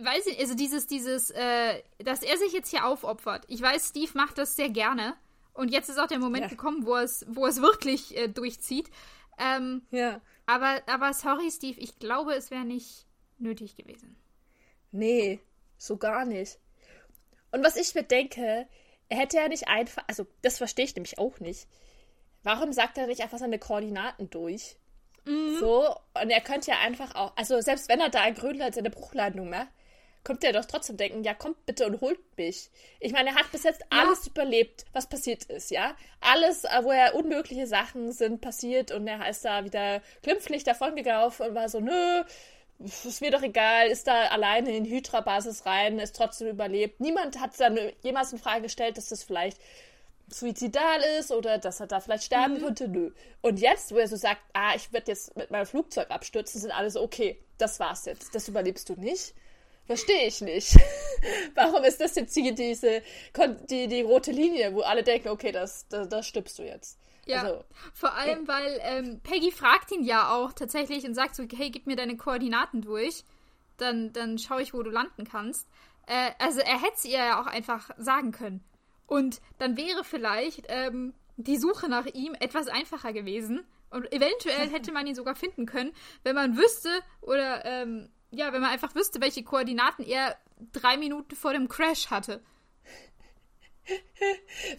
weiß ich, also dieses, dieses, äh, dass er sich jetzt hier aufopfert. Ich weiß, Steve macht das sehr gerne. Und jetzt ist auch der Moment Ja. gekommen, wo es, wo es wirklich äh, durchzieht. Ähm, Ja. aber, aber sorry, Steve, ich glaube, es wäre nicht nötig gewesen. Nee, so gar nicht. Und was ich mir denke, er hätte ja nicht einfach, also das verstehe ich nämlich auch nicht. Warum sagt er nicht einfach seine Koordinaten durch? So, und er könnte ja einfach auch, also selbst wenn er da in Grönland seine Bruchlandung macht, kommt er doch trotzdem denken, ja, kommt bitte und holt mich. Ich meine, er hat bis jetzt alles überlebt, was passiert ist, ja. Alles, äh, wo er unmögliche Sachen sind passiert und er ist da wieder glimpflich davongelaufen und war so, nö, ist mir doch egal, ist da alleine in Hydra-Basis rein, ist trotzdem überlebt. Niemand hat dann jemals in Frage gestellt, dass das vielleicht suizidal ist oder dass er da vielleicht sterben könnte. Nö. Und jetzt, wo er so sagt, ah, ich werde jetzt mit meinem Flugzeug abstürzen, sind alle so, okay, das war's jetzt. Das überlebst du nicht. Verstehe ich nicht. Warum ist das jetzt die, diese, die, die rote Linie, wo alle denken, okay, das, das, das stirbst du jetzt. Ja, Also, vor allem, weil ähm, Peggy fragt ihn ja auch tatsächlich und sagt so, hey, gib mir deine Koordinaten durch, dann, dann schaue ich, wo du landen kannst. Äh, also er hätte es ihr ja auch einfach sagen können. Und dann wäre vielleicht ähm, die Suche nach ihm etwas einfacher gewesen. Und eventuell hätte man ihn sogar finden können, wenn man wüsste, oder ähm, ja, wenn man einfach wüsste, welche Koordinaten er drei Minuten vor dem Crash hatte.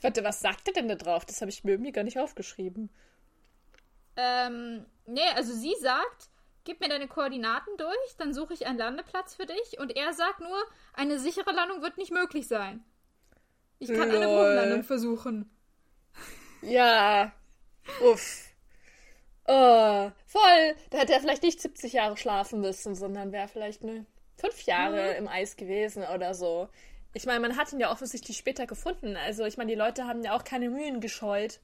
warte, was sagt er denn da drauf? Das habe ich mir irgendwie gar nicht aufgeschrieben. Ähm, nee, also sie sagt, gib mir deine Koordinaten durch, dann suche ich einen Landeplatz für dich. Und er sagt nur, eine sichere Landung wird nicht möglich sein. Ich kann eine Lol. Bruchlandung versuchen. Ja. Uff. Oh, voll. Da hätte er vielleicht nicht 70 Jahre schlafen müssen, sondern wäre vielleicht ne, fünf Jahre im Eis gewesen oder so. Ich meine, man hat ihn ja offensichtlich später gefunden. Also, ich meine, die Leute haben ja auch keine Mühen gescheut.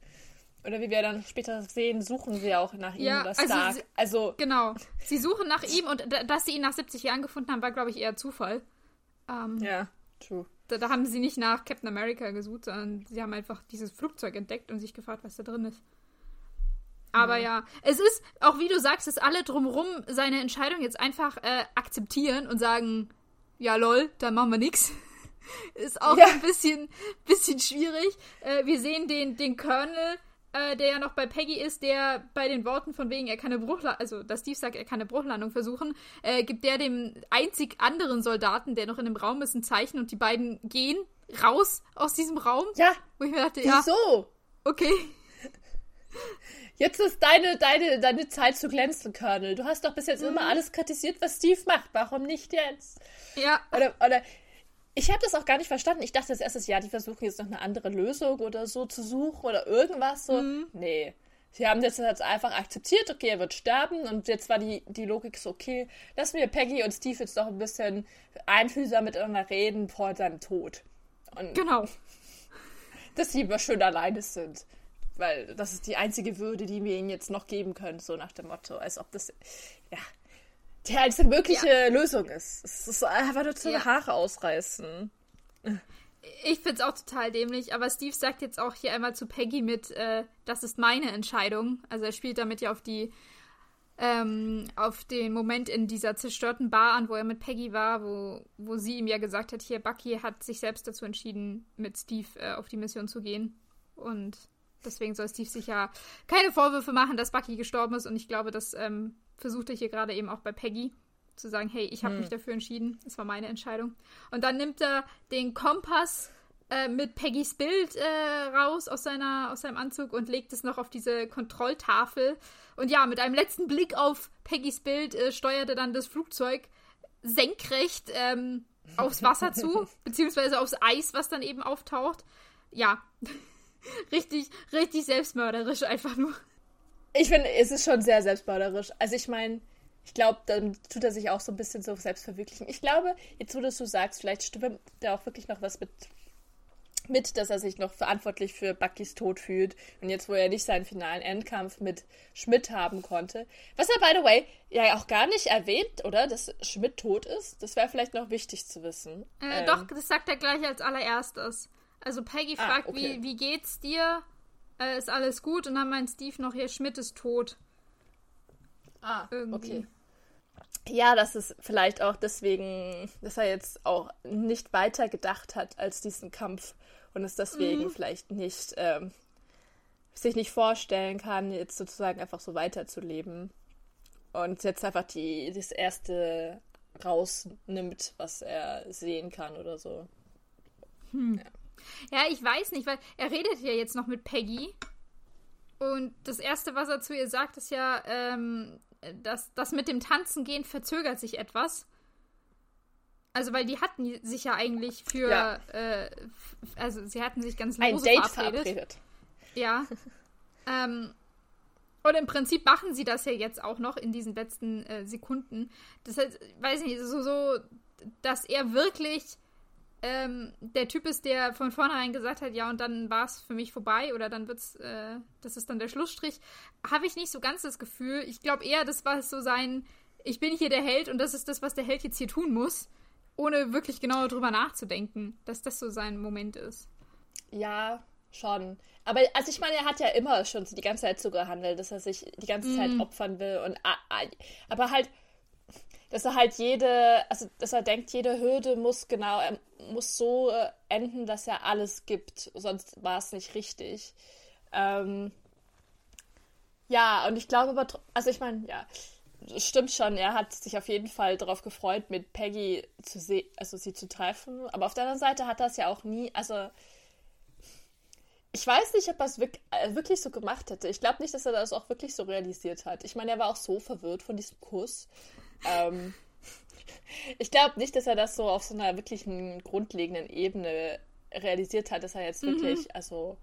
Oder wie wir dann später sehen, suchen sie auch nach ihm Ja, oder also Stark. sie- Also, Genau. Sie suchen nach ihm und da- dass sie ihn nach 70 Jahren gefunden haben, war, glaube ich, eher Zufall. Ähm, ja, true. da, da haben sie nicht nach Captain America gesucht, sondern sie haben einfach dieses Flugzeug entdeckt und sich gefragt, was da drin ist. Aber ja, es ist, auch wie du sagst, dass alle drumrum seine Entscheidung jetzt einfach äh, akzeptieren und sagen, ja lol, dann machen wir nix. ist auch Ja. ein bisschen, bisschen schwierig. Äh, wir sehen den, den Colonel, äh, der ja noch bei Peggy ist, der bei den Worten von wegen, er kann eine Bruchlandung, also dass Steve sagt, er kann eine Bruchlandung versuchen, äh, gibt der dem einzig anderen Soldaten, der noch in dem Raum ist, ein Zeichen und die beiden gehen raus aus diesem Raum. Ja, Wo ich mir dachte, ja, wieso? okay. Jetzt ist deine, deine, deine Zeit zu glänzen, Colonel. Du hast doch bis jetzt Mhm. immer alles kritisiert, was Steve macht. Warum nicht jetzt? Ja, Oder, oder ich habe das auch gar nicht verstanden. Ich dachte als erstes, ja, die versuchen jetzt noch eine andere Lösung oder so zu suchen oder irgendwas so. Mhm. Nee. Sie haben das jetzt einfach akzeptiert, okay, er wird sterben und jetzt war die, die Logik so, okay, lassen wir Peggy und Steve jetzt noch ein bisschen einfühlsam miteinander reden vor seinem Tod. Und genau. dass sie immer schön alleine sind. Weil das ist die einzige Würde, die wir ihnen jetzt noch geben können, so nach dem Motto. Als ob das, ja, die einzige mögliche Lösung ist. Es ist einfach nur zu Ja. Haare ausreißen. Ich find's auch total dämlich, aber Steve sagt jetzt auch hier einmal zu Peggy mit, äh, das ist meine Entscheidung. Also er spielt damit ja auf die, ähm, auf den Moment in dieser zerstörten Bar an, wo er mit Peggy war, wo, wo sie ihm ja gesagt hat, hier, Bucky hat sich selbst dazu entschieden, mit Steve äh, auf die Mission zu gehen. Und deswegen soll Steve sich ja keine Vorwürfe machen, dass Bucky gestorben ist. Und ich glaube, das ähm, versucht er hier gerade eben auch bei Peggy zu sagen, hey, ich habe mich dafür entschieden, es war meine Entscheidung. Und dann nimmt er den Kompass äh, mit Peggys Bild äh, raus aus, seiner, aus seinem Anzug und legt es noch auf diese Kontrolltafel. Und ja, mit einem letzten Blick auf Peggys Bild äh, steuert er dann das Flugzeug senkrecht ähm, aufs Wasser zu, beziehungsweise aufs Eis, was dann eben auftaucht. Ja. Richtig, richtig selbstmörderisch einfach nur. Ich finde, es ist schon sehr selbstmörderisch. Also ich meine, ich glaube, dann tut er sich auch so ein bisschen so selbst verwirklichen. Ich glaube, jetzt wo du so sagst, vielleicht stimmt da auch wirklich noch was mit, mit, dass er sich noch verantwortlich für Buckys Tod fühlt. Und jetzt, wo er nicht seinen finalen Endkampf mit Schmidt haben konnte. Was er, by the way, ja auch gar nicht erwähnt, oder? Dass Schmidt tot ist. Das wäre vielleicht noch wichtig zu wissen. Äh, ähm, doch, das sagt er gleich als allererstes. Also Peggy ah, fragt, okay. wie, wie geht's dir? Äh, ist alles gut? Und dann meint Steve noch, hier, Schmidt ist tot. Ah, Irgendwie. okay. Ja, das ist vielleicht auch deswegen, dass er jetzt auch nicht weiter gedacht hat als diesen Kampf und es deswegen mhm. vielleicht nicht ähm, sich nicht vorstellen kann, jetzt sozusagen einfach so weiterzuleben und jetzt einfach die das erste rausnimmt, was er sehen kann oder so. Hm. Ja. Ja, ich weiß nicht, weil er redet ja jetzt noch mit Peggy. Und das Erste, was er zu ihr sagt, ist ja, ähm, dass das mit dem Tanzen gehen verzögert sich etwas. Also, weil die hatten sich ja eigentlich für, ja. Äh, also sie hatten sich ganz lose Ein Date verabredet. verabredet. Ja. ähm, und im Prinzip machen sie das ja jetzt auch noch in diesen letzten äh, Sekunden. Das heißt, weiß nicht, so, so, dass er wirklich ähm, der Typ ist, der von vornherein gesagt hat, ja, und dann war es für mich vorbei oder dann wird's, äh, das ist dann der Schlussstrich, habe ich nicht so ganz das Gefühl. Ich glaube eher, das war so sein, ich bin hier der Held und das ist das, was der Held jetzt hier tun muss, ohne wirklich genau drüber nachzudenken, dass das so sein Moment ist. Ja, schon. Aber also ich meine, er hat ja immer schon die ganze Zeit so gehandelt, dass er sich die ganze mm. Zeit opfern will und aber halt dass er halt jede, also dass er denkt, jede Hürde muss genau, muss so äh, enden, dass er alles gibt, sonst war es nicht richtig. Ähm, ja, und ich glaube aber, also ich meine, ja, stimmt schon, er hat sich auf jeden Fall darauf gefreut, mit Peggy zu sehen, also sie zu treffen. Aber auf der anderen Seite hat er es ja auch nie, also ich weiß nicht, ob er es äh, wirklich so gemacht hätte. Ich glaube nicht, dass er das auch wirklich so realisiert hat. Ich meine, er war auch so verwirrt von diesem Kuss. Ähm, ich glaube nicht, dass er das so auf so einer wirklichen grundlegenden Ebene realisiert hat, dass er jetzt mhm. wirklich, also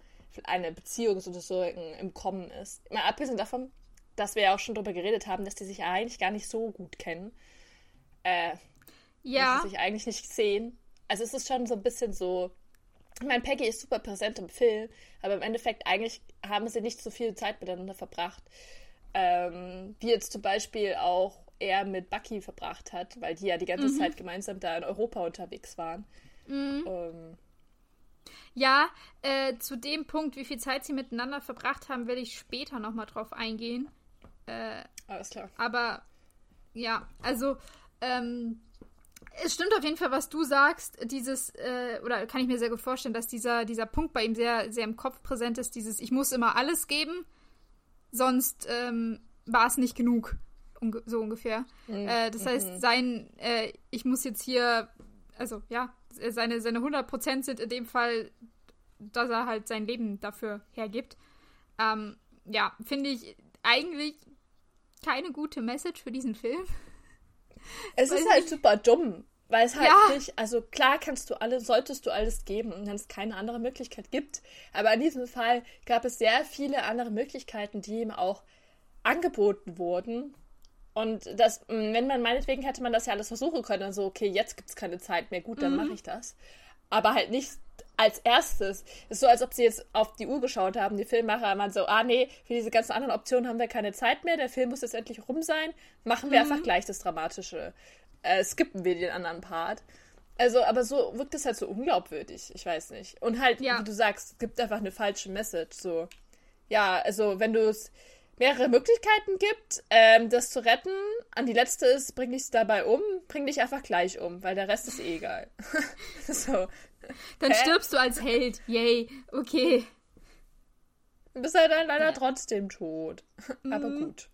eine Beziehung sozusagen im Kommen ist. Mal abgesehen davon, dass wir ja auch schon darüber geredet haben, dass die sich eigentlich gar nicht so gut kennen. Äh, ja. Dass sie sich eigentlich nicht sehen. Also es ist schon so ein bisschen so. Ich meine, Peggy ist super präsent im Film, aber im Endeffekt eigentlich haben sie nicht so viel Zeit miteinander verbracht. Ähm, wie jetzt zum Beispiel auch er mit Bucky verbracht hat, weil die ja die ganze mhm. Zeit gemeinsam da in Europa unterwegs waren. Mhm. Ähm. Ja, äh, zu dem Punkt, wie viel Zeit sie miteinander verbracht haben, werde ich später nochmal drauf eingehen. Äh, Alles klar. Aber ja, also ähm, es stimmt auf jeden Fall, was du sagst. Dieses, äh, oder kann ich mir sehr gut vorstellen, dass dieser, dieser Punkt bei ihm sehr, sehr im Kopf präsent ist, dieses Ich muss immer alles geben, sonst ähm, war es nicht genug so ungefähr. Mhm. Äh, das heißt, mhm. sein, äh, ich muss jetzt hier, also ja, seine, seine 100% sind in dem Fall, dass er halt sein Leben dafür hergibt. Ähm, ja, finde ich eigentlich keine gute Message für diesen Film. Es ist halt super dumm, weil es halt ja. nicht, also klar kannst du alles, solltest du alles geben und wenn es keine andere Möglichkeit gibt. Aber in diesem Fall gab es sehr viele andere Möglichkeiten, die ihm auch angeboten wurden, und das, wenn man meinetwegen hätte man das ja alles versuchen können, also okay, jetzt gibt es keine Zeit mehr, gut, dann mhm. mache ich das. Aber halt nicht als erstes. Es ist so, als ob sie jetzt auf die Uhr geschaut haben, die Filmmacher waren so, ah nee, für diese ganzen anderen Optionen haben wir keine Zeit mehr, der Film muss jetzt endlich rum sein, machen wir mhm. einfach gleich das Dramatische. Äh, skippen wir den anderen Part. Also, aber so wirkt es halt so unglaubwürdig, ich weiß nicht. Und halt, ja. wie du sagst, es gibt einfach eine falsche Message, so. Ja, also wenn du es mehrere Möglichkeiten gibt, ähm, das zu retten. An die letzte ist, bring dich dabei um, bring dich einfach gleich um, weil der Rest ist eh egal. so. Dann Hä? stirbst du als Held. Yay. Okay. Du bist halt dann leider ja. trotzdem tot. Aber mhm. gut.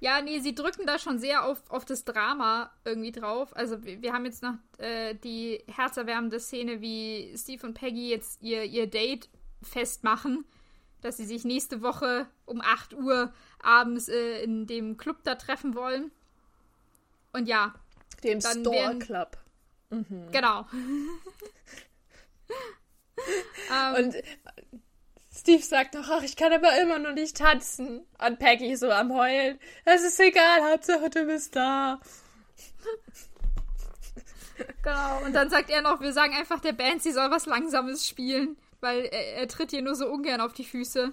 Ja, nee, sie drücken da schon sehr auf, auf das Drama irgendwie drauf. Also wir, wir haben jetzt noch äh, die herzerwärmende Szene, wie Steve und Peggy jetzt ihr, ihr Date festmachen dass sie sich nächste Woche um 8 Uhr abends äh, in dem Club da treffen wollen. Und ja. Dem Store werden, Club. Mhm. Genau. Ähm, und Steve sagt noch, ach, ich kann aber immer noch nicht tanzen. Und Peggy so am Heulen. Es ist egal, Hauptsache du bist da. Genau, und dann sagt er noch, wir sagen einfach der Band, sie soll was Langsames spielen, weil er, er tritt hier nur so ungern auf die Füße.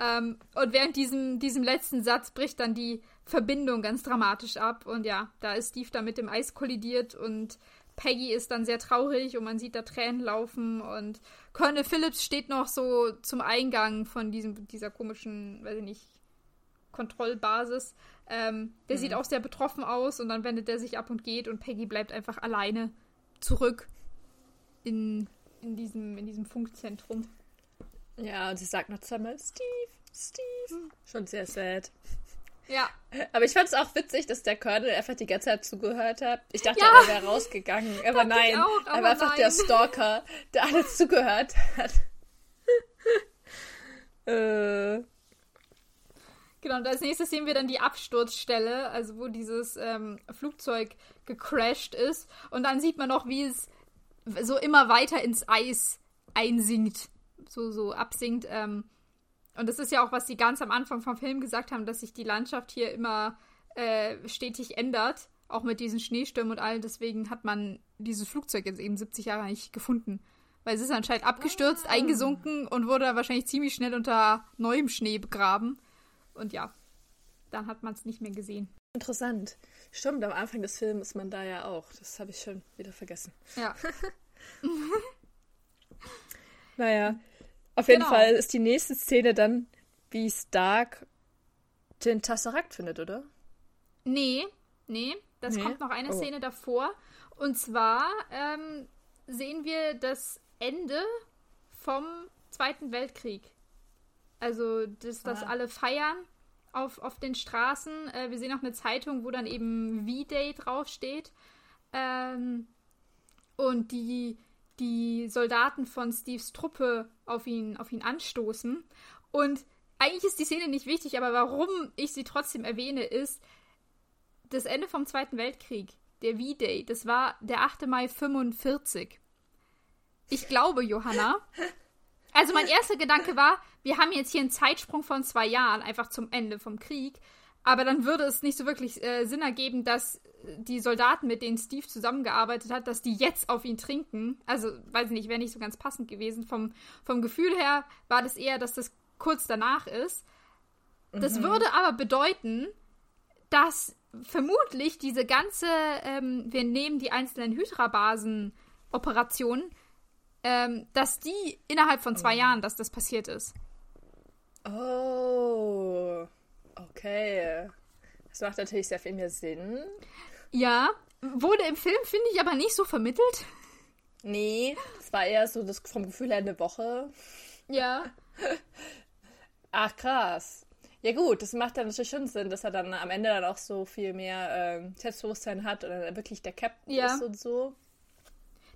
Ähm, und während diesem, diesem letzten Satz bricht dann die Verbindung ganz dramatisch ab. Und ja, da ist Steve da mit dem Eis kollidiert und Peggy ist dann sehr traurig und man sieht da Tränen laufen und Colonel Phillips steht noch so zum Eingang von diesem, dieser komischen, weiß ich nicht, Kontrollbasis. Ähm, der mhm. sieht auch sehr betroffen aus und dann wendet er sich ab und geht und Peggy bleibt einfach alleine zurück in, in, diesem, in diesem Funkzentrum. Ja, und sie sagt noch zweimal, Steve, Steve. Hm. Schon sehr sad. Ja. Aber ich fand es auch witzig, dass der Colonel einfach die ganze Zeit zugehört hat. Ich dachte, ja. er wäre rausgegangen. Aber nein, auch, aber er war einfach nein. der Stalker, der alles zugehört hat. äh. Genau, und als nächstes sehen wir dann die Absturzstelle, also wo dieses ähm, Flugzeug gecrashed ist. Und dann sieht man noch, wie es so immer weiter ins Eis einsinkt. So, so absinkt. Ähm, und das ist ja auch, was sie ganz am Anfang vom Film gesagt haben, dass sich die Landschaft hier immer äh, stetig ändert. Auch mit diesen Schneestürmen und allem. Deswegen hat man dieses Flugzeug jetzt eben 70 Jahre nicht gefunden. Weil es ist anscheinend abgestürzt, ah. eingesunken und wurde dann wahrscheinlich ziemlich schnell unter neuem Schnee begraben. Und ja, dann hat man es nicht mehr gesehen. Interessant. Stimmt, am Anfang des Films ist man da ja auch. Das habe ich schon wieder vergessen. Ja. naja, auf jeden genau. Fall ist die nächste Szene dann, wie Stark den Tesseract findet, oder? Nee, nee. Das nee? kommt noch eine oh. Szene davor. Und zwar ähm, sehen wir das Ende vom Zweiten Weltkrieg. Also, dass das ah. alle feiern auf, auf den Straßen. Äh, wir sehen auch eine Zeitung, wo dann eben V-Day draufsteht. Ähm, und die, die Soldaten von Steves Truppe auf ihn, auf ihn anstoßen. Und eigentlich ist die Szene nicht wichtig, aber warum ich sie trotzdem erwähne, ist das Ende vom Zweiten Weltkrieg, der V-Day. Das war der 8. Mai 45. Ich glaube, Johanna. Also mein erster Gedanke war, wir haben jetzt hier einen Zeitsprung von zwei Jahren, einfach zum Ende vom Krieg. Aber dann würde es nicht so wirklich äh, Sinn ergeben, dass die Soldaten, mit denen Steve zusammengearbeitet hat, dass die jetzt auf ihn trinken. Also, weiß ich nicht, wäre nicht so ganz passend gewesen. Vom, vom Gefühl her war das eher, dass das kurz danach ist. Das mhm. würde aber bedeuten, dass vermutlich diese ganze, ähm, wir nehmen die einzelnen Hydra-Basen-Operationen, ähm, dass die innerhalb von zwei oh. Jahren, dass das passiert ist. Oh, okay. Das macht natürlich sehr viel mehr Sinn. Ja, wurde im Film, finde ich, aber nicht so vermittelt. Nee, es war eher so das vom Gefühl her eine Woche. Ja. Ach, krass. Ja gut, das macht dann natürlich schon Sinn, dass er dann am Ende dann auch so viel mehr ähm, Selbstbewusstsein hat und dann wirklich der Captain ja. ist und so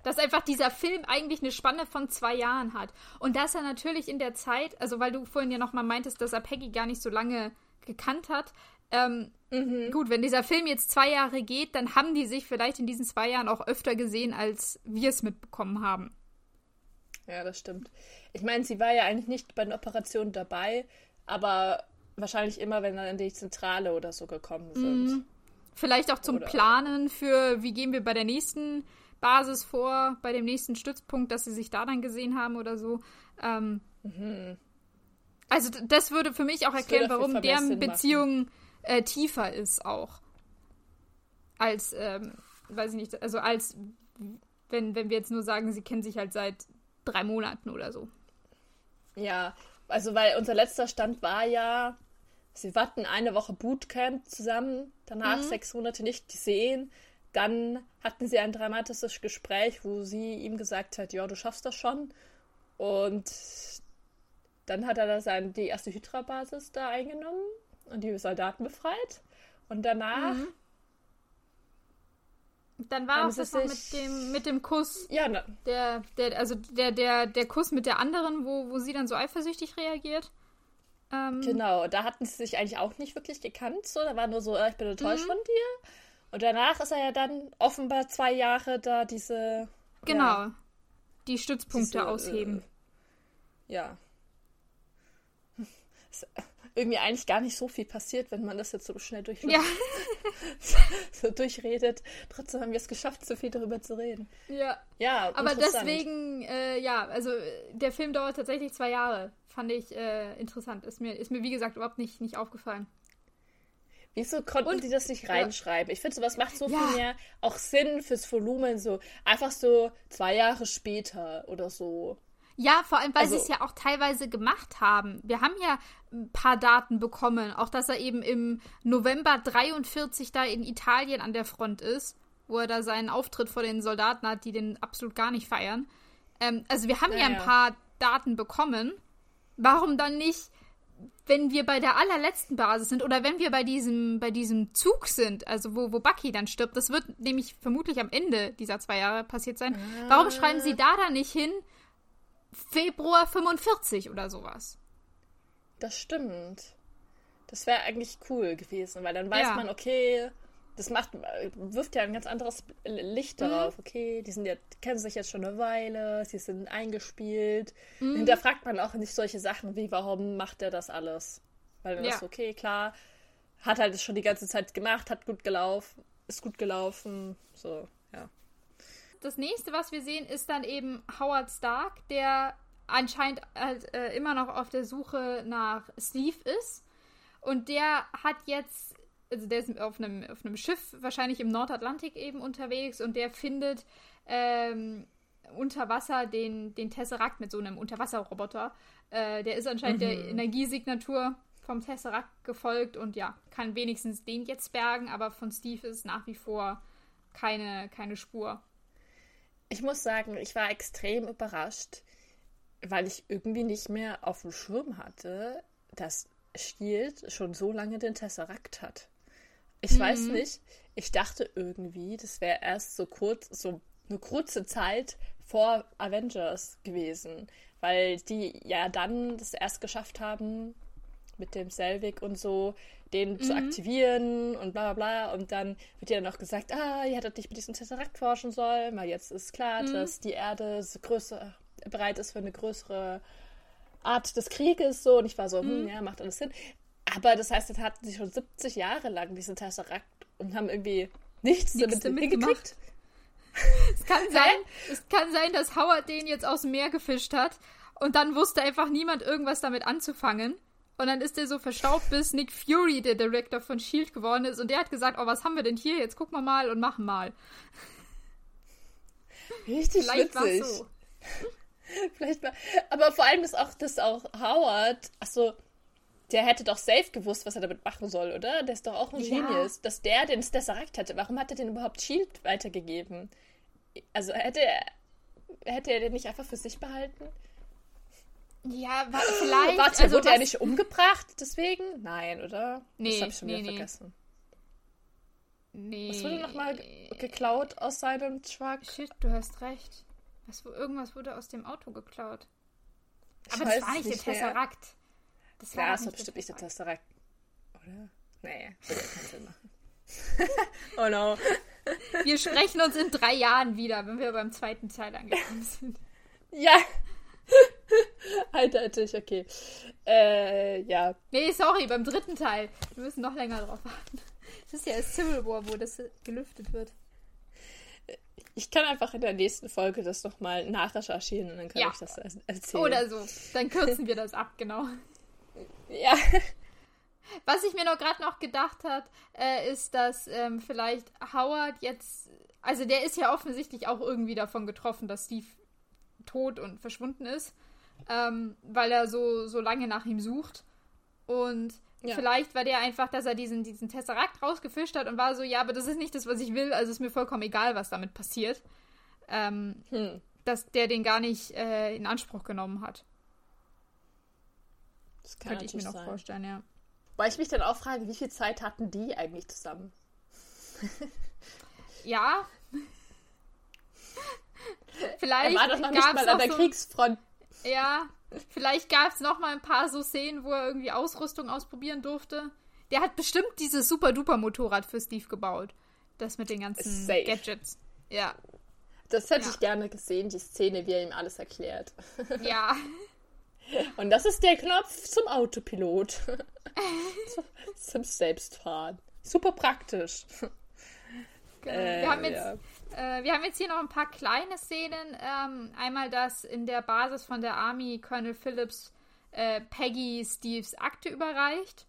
dass einfach dieser Film eigentlich eine Spanne von zwei Jahren hat. Und dass er natürlich in der Zeit, also weil du vorhin ja nochmal meintest, dass er Peggy gar nicht so lange gekannt hat. Ähm, mhm. Gut, wenn dieser Film jetzt zwei Jahre geht, dann haben die sich vielleicht in diesen zwei Jahren auch öfter gesehen, als wir es mitbekommen haben. Ja, das stimmt. Ich meine, sie war ja eigentlich nicht bei den Operationen dabei, aber wahrscheinlich immer, wenn dann in die Zentrale oder so gekommen sind. Mhm. Vielleicht auch zum oder Planen für, wie gehen wir bei der nächsten Basis vor bei dem nächsten Stützpunkt, dass sie sich da dann gesehen haben oder so. Ähm, mhm. Also das würde für mich auch erklären, warum deren Beziehung äh, tiefer ist auch. Als, ähm, weiß ich nicht, also als wenn, wenn wir jetzt nur sagen, sie kennen sich halt seit drei Monaten oder so. Ja, also weil unser letzter Stand war ja, sie warten eine Woche Bootcamp zusammen, danach mhm. sechs Monate nicht gesehen, dann hatten sie ein dramatisches Gespräch, wo sie ihm gesagt hat, ja, du schaffst das schon. Und dann hat er da sein, die erste Hydra-Basis da eingenommen und die Soldaten befreit. Und danach. Mhm. Dann war auch das noch mit dem, mit dem Kuss. Ja, ne. Der, der, also der, der, der Kuss mit der anderen, wo, wo sie dann so eifersüchtig reagiert. Ähm, genau, da hatten sie sich eigentlich auch nicht wirklich gekannt. So. Da war nur so, äh, ich bin enttäuscht mhm. von dir. Und danach ist er ja dann offenbar zwei Jahre da diese. Genau. Ja, die Stützpunkte diese, ausheben. ja. Ist irgendwie eigentlich gar nicht so viel passiert, wenn man das jetzt so schnell durch Ja. so durchredet. Trotzdem haben wir es geschafft, so viel darüber zu reden. Ja. Ja, Aber deswegen, äh, ja, also äh, der Film dauert tatsächlich zwei Jahre. Fand ich äh, interessant. Ist mir, ist mir, wie gesagt, überhaupt nicht, nicht aufgefallen. Wieso konnten Und- die das nicht reinschreiben? Ich finde, sowas macht so Ja. viel mehr auch Sinn fürs Volumen. So einfach so zwei Jahre später oder so. Ja, vor allem, weil Also- sie es ja auch teilweise gemacht haben. Wir haben ja ein paar Daten bekommen. Auch, dass er eben im November 43 da in Italien an der Front ist, wo er da seinen Auftritt vor den Soldaten hat, die den absolut gar nicht feiern. Ähm, also wir haben ja, Ja, ein ja. paar Daten bekommen. Warum dann nicht, wenn wir bei der allerletzten Basis sind oder wenn wir bei diesem, bei diesem Zug sind, also wo, wo Bucky dann stirbt, das wird nämlich vermutlich am Ende dieser zwei Jahre passiert sein. Warum schreiben sie da dann nicht hin, Februar 45 oder sowas. Das stimmt. Das wäre eigentlich cool gewesen, weil dann weiß Ja. man, okay, das macht, wirft ja ein ganz anderes Licht Mhm. darauf. Okay, die sind ja, die kennen sich jetzt schon eine Weile, sie sind eingespielt. Mhm. Hinterfragt man auch nicht solche Sachen wie, warum macht er das alles? Weil dann Ja. ist okay, klar, hat halt das schon die ganze Zeit gemacht, hat gut gelaufen, ist gut gelaufen, so, ja. Das nächste, was wir sehen, ist dann eben Howard Stark, der anscheinend halt, äh, immer noch auf der Suche nach Steve ist. Und der hat jetzt, also der ist auf einem, auf einem Schiff, wahrscheinlich im Nordatlantik eben unterwegs und der findet ähm, unter Wasser den, den Tesseract mit so einem Unterwasserroboter. Äh, der ist anscheinend der Energiesignatur vom Tesseract gefolgt und ja, kann wenigstens den jetzt bergen, aber von Steve ist nach wie vor keine, keine Spur. Ich muss sagen, ich war extrem überrascht, weil ich irgendwie nicht mehr auf dem Schirm hatte, dass Shield schon so lange den Tesseract hat. Ich weiß nicht, ich dachte irgendwie, das wäre erst so kurz, so eine kurze Zeit vor Avengers gewesen, weil die ja dann das erst geschafft haben, mit dem Selvig und so, den zu aktivieren und bla bla bla. Und dann wird ja noch gesagt, ah, ihr hättet nicht mit diesem Tesseract forschen sollen, weil jetzt ist klar, dass die Erde so größer, bereit ist für eine größere Art des Krieges. So. Und ich war so, hm, ja, macht alles Sinn. Aber das heißt, jetzt hatten sie schon 70 Jahre lang diesen Tesseract und haben irgendwie nichts, Nichts damit, damit hingekriegt. Es kann sein, es kann sein, dass Howard den jetzt aus dem Meer gefischt hat und dann wusste einfach niemand irgendwas damit anzufangen. Und dann ist er so verstaubt, bis Nick Fury der Director von Shield geworden ist und der hat gesagt, oh, was haben wir denn hier? Jetzt gucken wir mal und machen mal. Richtig Vielleicht war witzig. so. Vielleicht mal. Aber vor allem ist auch, dass auch Howard, achso, der hätte doch safe gewusst, was er damit machen soll, oder? Der ist doch auch ein Ja. Genius. Dass der den Tesseract hätte. Warum hat er den überhaupt Shield weitergegeben? Also hätte er, hätte er den nicht einfach für sich behalten? Ja, wa- vielleicht. Warte, also wurde er nicht umgebracht deswegen? Nein, oder? Nee, das habe ich schon nee, wieder nee. vergessen. Nee. Was wurde nochmal geklaut aus seinem Truck? Shit, du hast recht. Was, irgendwas wurde aus dem Auto geklaut. Ich Aber das war nicht der. Tesseract. Das war Ja, es war bestimmt nicht der. Tesseract. Oder? Nee, würde ja keinen Sinn machen. oh no. Wir sprechen uns in drei Jahren wieder, wenn wir beim zweiten Teil angekommen sind. Ja. Eindeutig, okay. Äh, ja. Nee, sorry, beim dritten Teil. Wir müssen noch länger drauf warten. Es ist ja erst Civil War, wo das gelüftet wird. Ich kann einfach in der nächsten Folge das nochmal nachrecherchieren und dann kann Ja. ich das er- erzählen. Oder so. Dann kürzen wir das ab, genau. Ja. Was ich mir noch gerade noch gedacht hat, äh, ist, dass ähm, vielleicht Howard jetzt, also der ist ja offensichtlich auch irgendwie davon getroffen, dass Steve tot und verschwunden ist, ähm, weil er so, so lange nach ihm sucht. Und Ja. vielleicht war der einfach, dass er diesen, diesen Tesseract rausgefischt hat und war so, ja, aber das ist nicht das, was ich will, also ist mir vollkommen egal, was damit passiert. Ähm, Hm. dass der den gar nicht äh, in Anspruch genommen hat. Das kann Könnte ich mir noch sein. vorstellen, ja. Weil ich mich dann auch frage, wie viel Zeit hatten die eigentlich zusammen? Ja. Er Vielleicht war doch noch nicht mal an der so, Kriegsfront. Ja, vielleicht gab es noch mal ein paar so Szenen, wo er irgendwie Ausrüstung ausprobieren durfte. Der hat bestimmt dieses super-duper-Motorrad für Steve gebaut. Das mit den ganzen Safe. Gadgets. Ja, Das hätte Ja. ich gerne gesehen, die Szene, wie er ihm alles erklärt. ja. Und das ist der Knopf zum Autopilot. zum Selbstfahren. Super praktisch. Genau. Äh, wir, haben jetzt, ja. äh, wir haben jetzt hier noch ein paar kleine Szenen. Ähm, einmal, dass in der Basis von der Army Colonel Phillips äh, Peggy Steves Akte überreicht.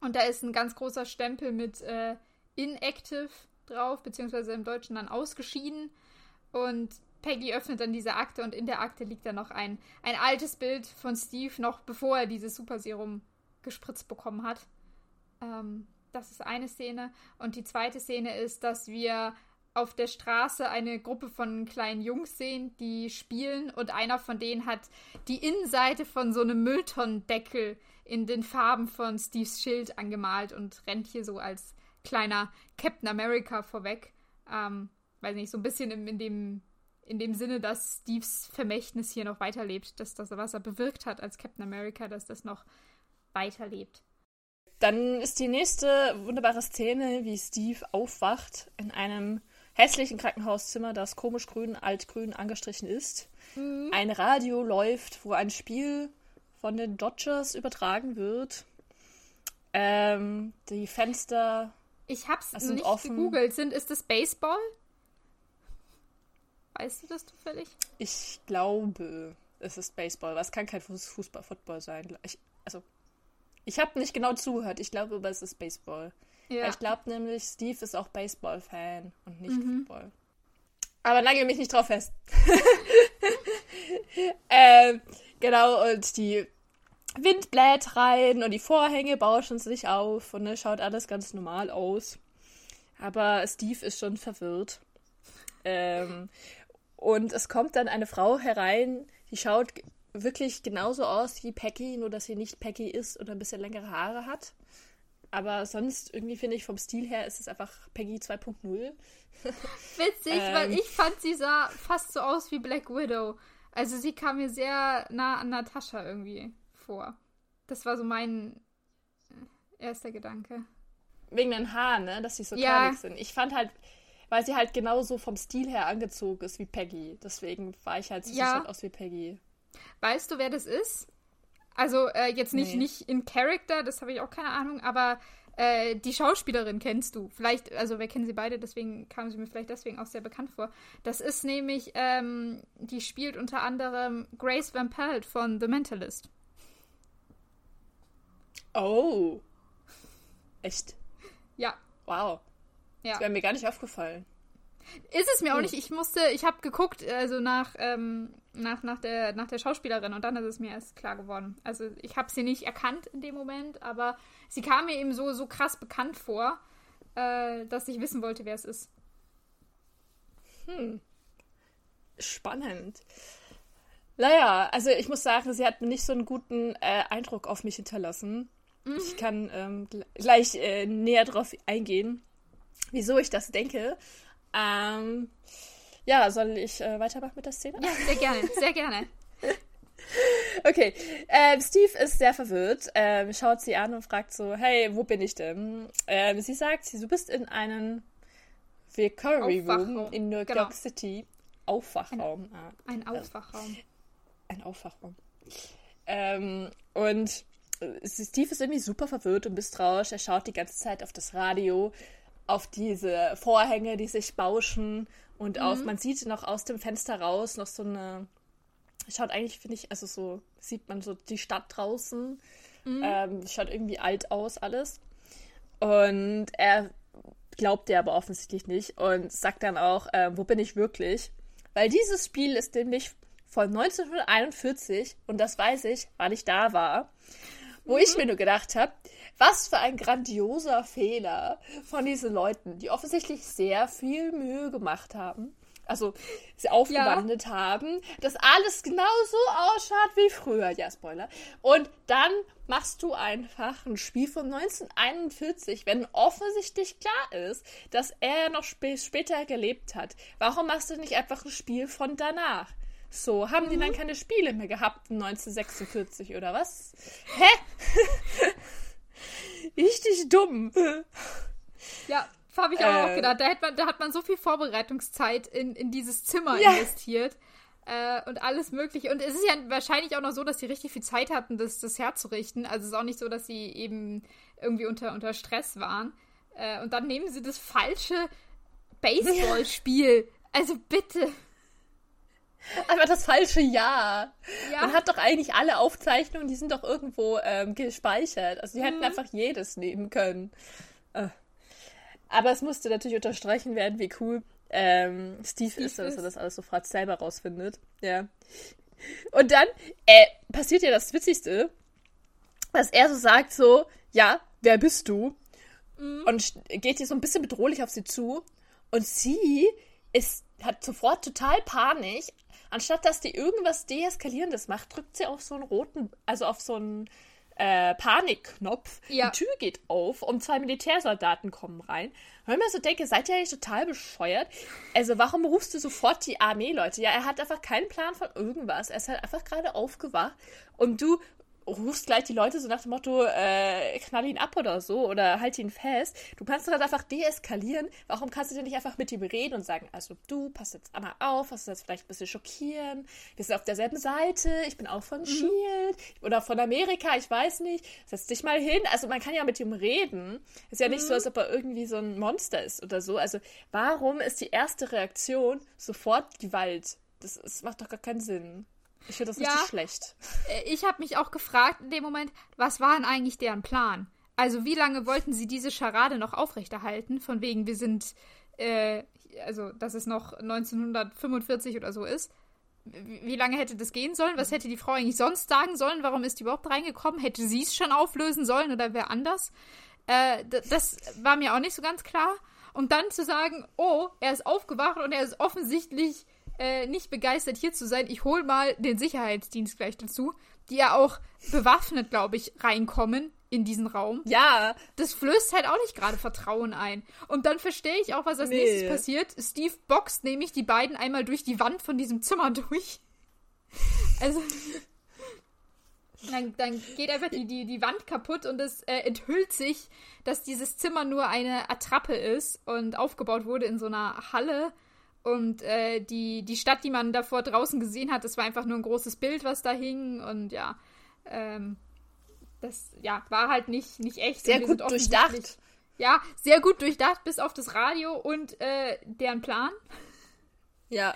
Und da ist ein ganz großer Stempel mit äh, inactive drauf, beziehungsweise im Deutschen dann ausgeschieden. Und Peggy öffnet dann diese Akte und in der Akte liegt dann noch ein, ein altes Bild von Steve, noch bevor er dieses Superserum gespritzt bekommen hat. Ähm, das ist eine Szene. Und die zweite Szene ist, dass wir auf der Straße eine Gruppe von kleinen Jungs sehen, die spielen und einer von denen hat die Innenseite von so einem Mülltonnendeckel in den Farben von Steves Schild angemalt und rennt hier so als kleiner Captain America vorweg. Ähm, weiß nicht, so ein bisschen in, in, dem, in dem Sinne, dass Steves Vermächtnis hier noch weiterlebt, dass das, was er bewirkt hat als Captain America, dass das noch weiterlebt. Dann ist die nächste wunderbare Szene, wie Steve aufwacht in einem hässlichen Krankenhauszimmer, das komisch grün, altgrün angestrichen ist. Mhm. Ein Radio läuft, wo ein Spiel von den Dodgers übertragen wird. Ähm, die Fenster. Ich hab's nicht offen. gegoogelt. Sind, ist das Baseball? Weißt du das zufällig? Ich glaube, es ist Baseball. Was kann kein Fußball, Football sein? Ich, also, ich habe nicht genau zugehört. Ich glaube aber, es ist Baseball. Ja. Ich glaube nämlich, Steve ist auch Baseball-Fan und nicht mhm. Football. Aber nagel mich nicht drauf fest. ähm, genau, und die Wind bläht rein und die Vorhänge bauschen sich auf und es schaut alles ganz normal aus. Aber Steve ist schon verwirrt. Ähm, und es kommt dann eine Frau herein, die schaut wirklich genauso aus wie Peggy, nur dass sie nicht Peggy ist und ein bisschen längere Haare hat. Aber sonst irgendwie finde ich vom Stil her ist es einfach Peggy 2.0. Witzig, ähm, weil ich fand, sie sah fast so aus wie Black Widow. Also sie kam mir sehr nah an Natascha irgendwie vor. Das war so mein erster Gedanke. Wegen den Haaren, ne? Dass sie so ja. sind. Ich fand halt, weil sie halt genauso vom Stil her angezogen ist wie Peggy. Deswegen war ich halt so, ja. aus wie Peggy. Weißt du, wer das ist? Also äh, jetzt nicht, nee. nicht in Character, das habe ich auch keine Ahnung, aber äh, die Schauspielerin kennst du. Vielleicht, also wir kennen sie beide, deswegen kam sie mir vielleicht deswegen auch sehr bekannt vor. Das ist nämlich, ähm, die spielt unter anderem Grace Van Pelt von The Mentalist. Oh. Echt? Ja. Wow. Ja. Das wäre mir gar nicht aufgefallen. Ist es mir auch hm. nicht. Ich musste, ich habe geguckt, also nach, ähm, nach, nach, der, nach der Schauspielerin und dann ist es mir erst klar geworden. Also ich habe sie nicht erkannt in dem Moment, aber sie kam mir eben so, so krass bekannt vor, äh, dass ich wissen wollte, wer es ist. Hm. Spannend. Naja, also ich muss sagen, sie hat mir nicht so einen guten äh, Eindruck auf mich hinterlassen. Mhm. Ich kann ähm, gleich äh, näher drauf eingehen, wieso ich das denke. Ähm, ja, soll ich äh, weitermachen mit der Szene? Ja, sehr gerne, sehr gerne. okay, ähm, Steve ist sehr verwirrt, ähm, schaut sie an und fragt so, hey, wo bin ich denn? Ähm, sie sagt, du bist in einem Recovery Room in New York genau. City. Aufwachraum. Ein, ah, ein Aufwachraum. Ein Aufwachraum. Ähm, und Steve ist irgendwie super verwirrt und misstrauisch. Er schaut die ganze Zeit auf das Radio, auf diese Vorhänge, die sich bauschen und mhm. auf, man sieht noch aus dem Fenster raus noch so eine, schaut eigentlich, finde ich, also so, sieht man so die Stadt draußen. Mhm. Ähm, schaut irgendwie alt aus alles. Und er glaubt der aber offensichtlich nicht und sagt dann auch, äh, wo bin ich wirklich? Weil dieses Spiel ist nämlich von 1941 und das weiß ich, weil ich da war wo ich mir nur gedacht habe, was für ein grandioser Fehler von diesen Leuten, die offensichtlich sehr viel Mühe gemacht haben. Also sie aufgewandelt ja. haben, dass alles genau so ausschaut wie früher. Ja, Spoiler. Und dann machst du einfach ein Spiel von 1941, wenn offensichtlich klar ist, dass er noch sp später gelebt hat. Warum machst du nicht einfach ein Spiel von danach? So, haben mhm. die dann mhm. keine Spiele mehr gehabt 1946 oder was? Hä? Dumm. Ja, habe ich äh, auch gedacht. Da hat, man, da hat man so viel Vorbereitungszeit in, in dieses Zimmer ja. investiert. äh, und alles Mögliche. Und es ist ja wahrscheinlich auch noch so, dass sie richtig viel Zeit hatten, das, das herzurichten. Also es ist auch nicht so, dass sie eben irgendwie unter, unter Stress waren. Äh, und dann nehmen sie das falsche Baseballspiel. Also bitte. Aber das falsche Jahr. Ja. Man hat doch eigentlich alle Aufzeichnungen, die sind doch irgendwo ähm, gespeichert. Also die hätten mhm. einfach jedes nehmen können. Äh. Aber es musste natürlich unterstreichen werden, wie cool ähm, Steve, Steve ist, dass er das alles sofort selber rausfindet. Ja. Und dann äh, passiert ja das Witzigste, dass er so sagt so, ja, wer bist du? Mhm. Und geht hier so ein bisschen bedrohlich auf sie zu. Und sie ist, hat sofort total Panik. Anstatt dass die irgendwas Deeskalierendes macht, drückt sie auf so einen roten, also auf so einen äh, Panikknopf. Ja. Die Tür geht auf und zwei Militärsoldaten kommen rein. Und ich mir so denke, seid ihr eigentlich total bescheuert? Also, warum rufst du sofort die Armee, Leute? Ja, er hat einfach keinen Plan von irgendwas. Er ist halt einfach gerade aufgewacht und du rufst gleich die Leute so nach dem Motto, äh, knall ihn ab oder so oder halt ihn fest. Du kannst doch einfach deeskalieren. Warum kannst du denn nicht einfach mit ihm reden und sagen, also du, pass jetzt einmal auf, was das vielleicht ein bisschen schockieren. Wir sind auf derselben Seite, ich bin auch von mhm. Shield oder von Amerika, ich weiß nicht. Setz dich mal hin. Also man kann ja mit ihm reden. Ist ja nicht mhm. so, als ob er irgendwie so ein Monster ist oder so. Also warum ist die erste Reaktion sofort Gewalt? Das, das macht doch gar keinen Sinn. Ich finde das ja, richtig schlecht. Äh, ich habe mich auch gefragt in dem Moment, was war denn eigentlich deren Plan? Also wie lange wollten sie diese Scharade noch aufrechterhalten? Von wegen, wir sind, äh, also dass es noch 1945 oder so ist. Wie lange hätte das gehen sollen? Was hätte die Frau eigentlich sonst sagen sollen? Warum ist die überhaupt reingekommen? Hätte sie es schon auflösen sollen oder wer anders? Äh, das war mir auch nicht so ganz klar. Und dann zu sagen, oh, er ist aufgewacht und er ist offensichtlich äh, nicht begeistert, hier zu sein. Ich hole mal den Sicherheitsdienst gleich dazu, die ja auch bewaffnet, glaube ich, reinkommen in diesen Raum. Ja. Das flößt halt auch nicht gerade Vertrauen ein. Und dann verstehe ich auch, was als nee. nächstes passiert. Steve boxt nämlich die beiden einmal durch die Wand von diesem Zimmer durch. Also. Dann, dann, geht einfach die, die, die Wand kaputt und es äh, enthüllt sich, dass dieses Zimmer nur eine Attrappe ist und aufgebaut wurde in so einer Halle und äh, die, die Stadt, die man davor draußen gesehen hat, das war einfach nur ein großes Bild, was da hing. Und ja, ähm, das ja, war halt nicht, nicht echt. Sehr gut durchdacht. Ja, sehr gut durchdacht, bis auf das Radio und äh, deren Plan. Ja.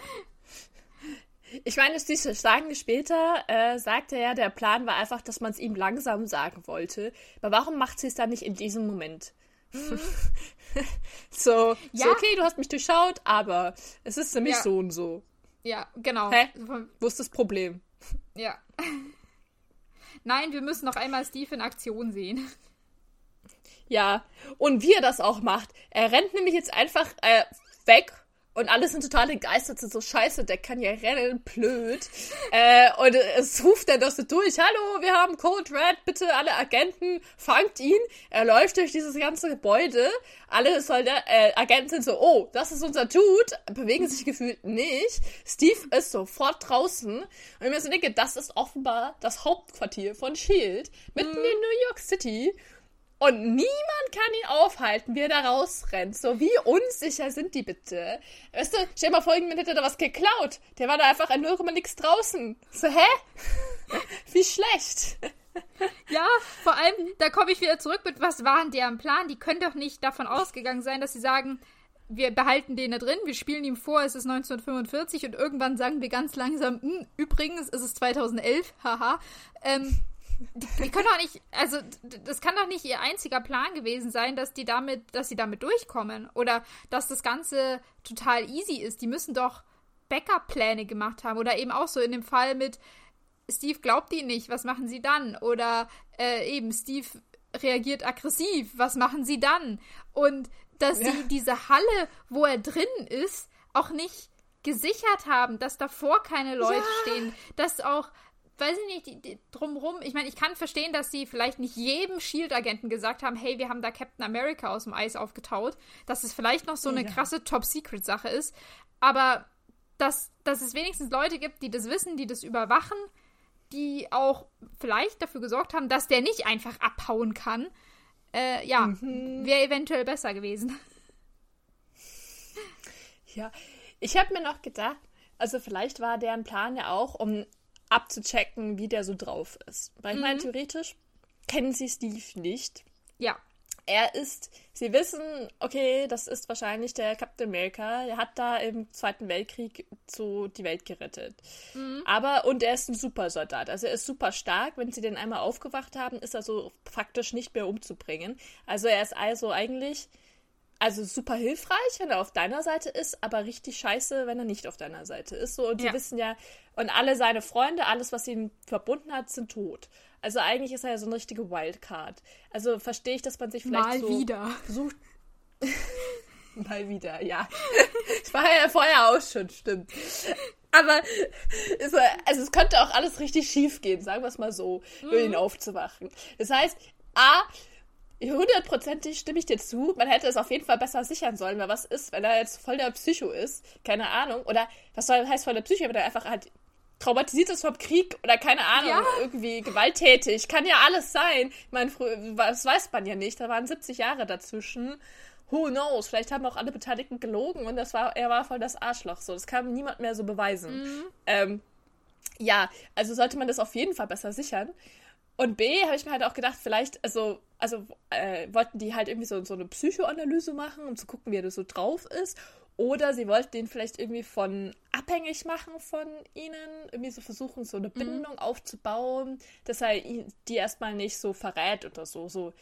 Ich meine, sie sagen später, äh, sagt er ja, der Plan war einfach, dass man es ihm langsam sagen wollte. Aber warum macht sie es dann nicht in diesem Moment? Mhm. so, ja. so, okay, du hast mich durchschaut, aber es ist nämlich ja. so und so. Ja, genau. Hä? Wo ist das Problem? Ja. Nein, wir müssen noch einmal Steve in Aktion sehen. Ja, und wie er das auch macht. Er rennt nämlich jetzt einfach äh, weg und alle sind total entgeistert, sind so scheiße, der kann ja rennen, blöd. äh, und es ruft dann das so durch, hallo, wir haben Code Red, bitte alle Agenten, fangt ihn. Er läuft durch dieses ganze Gebäude. Alle Soldat äh, Agenten sind so, oh, das ist unser Dude, bewegen sich gefühlt nicht. Steve ist sofort draußen. Und ich mir so denke, das ist offenbar das Hauptquartier von S.H.I.E.L.D. mitten mhm. in New York City. Und niemand kann ihn aufhalten, wie er da rausrennt. So, wie unsicher sind die bitte? Weißt du, stell mal vor, irgendjemand hätte da was geklaut. Der war da einfach ein 0, nix draußen. So, hä? wie schlecht. Ja, vor allem, da komme ich wieder zurück mit, was war denn deren Plan? Die können doch nicht davon ausgegangen sein, dass sie sagen, wir behalten den da drin, wir spielen ihm vor, es ist 1945 und irgendwann sagen wir ganz langsam, hm, übrigens, es ist 2011, haha. Ähm, die, können doch nicht, also das kann doch nicht ihr einziger Plan gewesen sein, dass die damit, dass sie damit durchkommen oder dass das Ganze total easy ist. Die müssen doch Backup-Pläne gemacht haben oder eben auch so in dem Fall mit Steve glaubt ihnen nicht, was machen sie dann? Oder äh, eben Steve reagiert aggressiv, was machen sie dann? Und dass ja. sie diese Halle, wo er drin ist, auch nicht gesichert haben, dass davor keine Leute ja. stehen, dass auch weiß ich nicht, die, die, drumrum, ich meine, ich kann verstehen, dass sie vielleicht nicht jedem Shield-Agenten gesagt haben, hey, wir haben da Captain America aus dem Eis aufgetaut, dass es vielleicht noch so eine ja. krasse Top-Secret-Sache ist, aber dass, dass es wenigstens Leute gibt, die das wissen, die das überwachen, die auch vielleicht dafür gesorgt haben, dass der nicht einfach abhauen kann, äh, ja, mhm. wäre eventuell besser gewesen. Ja, ich habe mir noch gedacht, also vielleicht war deren Plan ja auch, um abzuchecken, wie der so drauf ist. Weil ich meine, theoretisch kennen sie Steve nicht. Ja. Er ist, sie wissen, okay, das ist wahrscheinlich der Captain America. Der hat da im Zweiten Weltkrieg so die Welt gerettet. Aber, und er ist ein Supersoldat. Also er ist super stark. Wenn sie den einmal aufgewacht haben, ist er so faktisch nicht mehr umzubringen. Also er ist also eigentlich, also super hilfreich, wenn er auf deiner Seite ist, aber richtig scheiße, wenn er nicht auf deiner Seite ist. So, und sie Ja. wissen ja, und alle seine Freunde, alles, was ihn verbunden hat, sind tot. Also eigentlich ist er ja so eine richtige Wildcard. Also verstehe ich, dass man sich vielleicht Mal so wieder. versucht. Mal wieder, ja. Ich war ja vorher auch schon, stimmt. Aber es, war- also es könnte auch alles richtig schief gehen, sagen wir es mal so, für ihn aufzuwachen. Das heißt, A, hundertprozentig stimme ich dir zu, man hätte es auf jeden Fall besser sichern sollen, weil was ist, wenn er jetzt voll der Psycho ist? Keine Ahnung. Oder was soll heißt voll der Psycho, wenn er einfach halt traumatisiert ist vom Krieg oder keine Ahnung, Ja. irgendwie gewalttätig. Kann ja alles sein. Ich meine, das weiß man ja nicht. Da waren 70 Jahre dazwischen. Who knows? Vielleicht haben auch alle Beteiligten gelogen und das war, er war voll das Arschloch. So, das kann niemand mehr so beweisen. Ähm, ja, also sollte man das auf jeden Fall besser sichern. Und B, habe ich mir halt auch gedacht, vielleicht, also, also äh, wollten die halt irgendwie so, so eine Psychoanalyse machen, um zu gucken, wie er so drauf ist. Oder sie wollten ihn vielleicht irgendwie von abhängig machen von ihnen, irgendwie so versuchen, so eine Bindung aufzubauen, dass er die erstmal nicht so verrät oder so, so,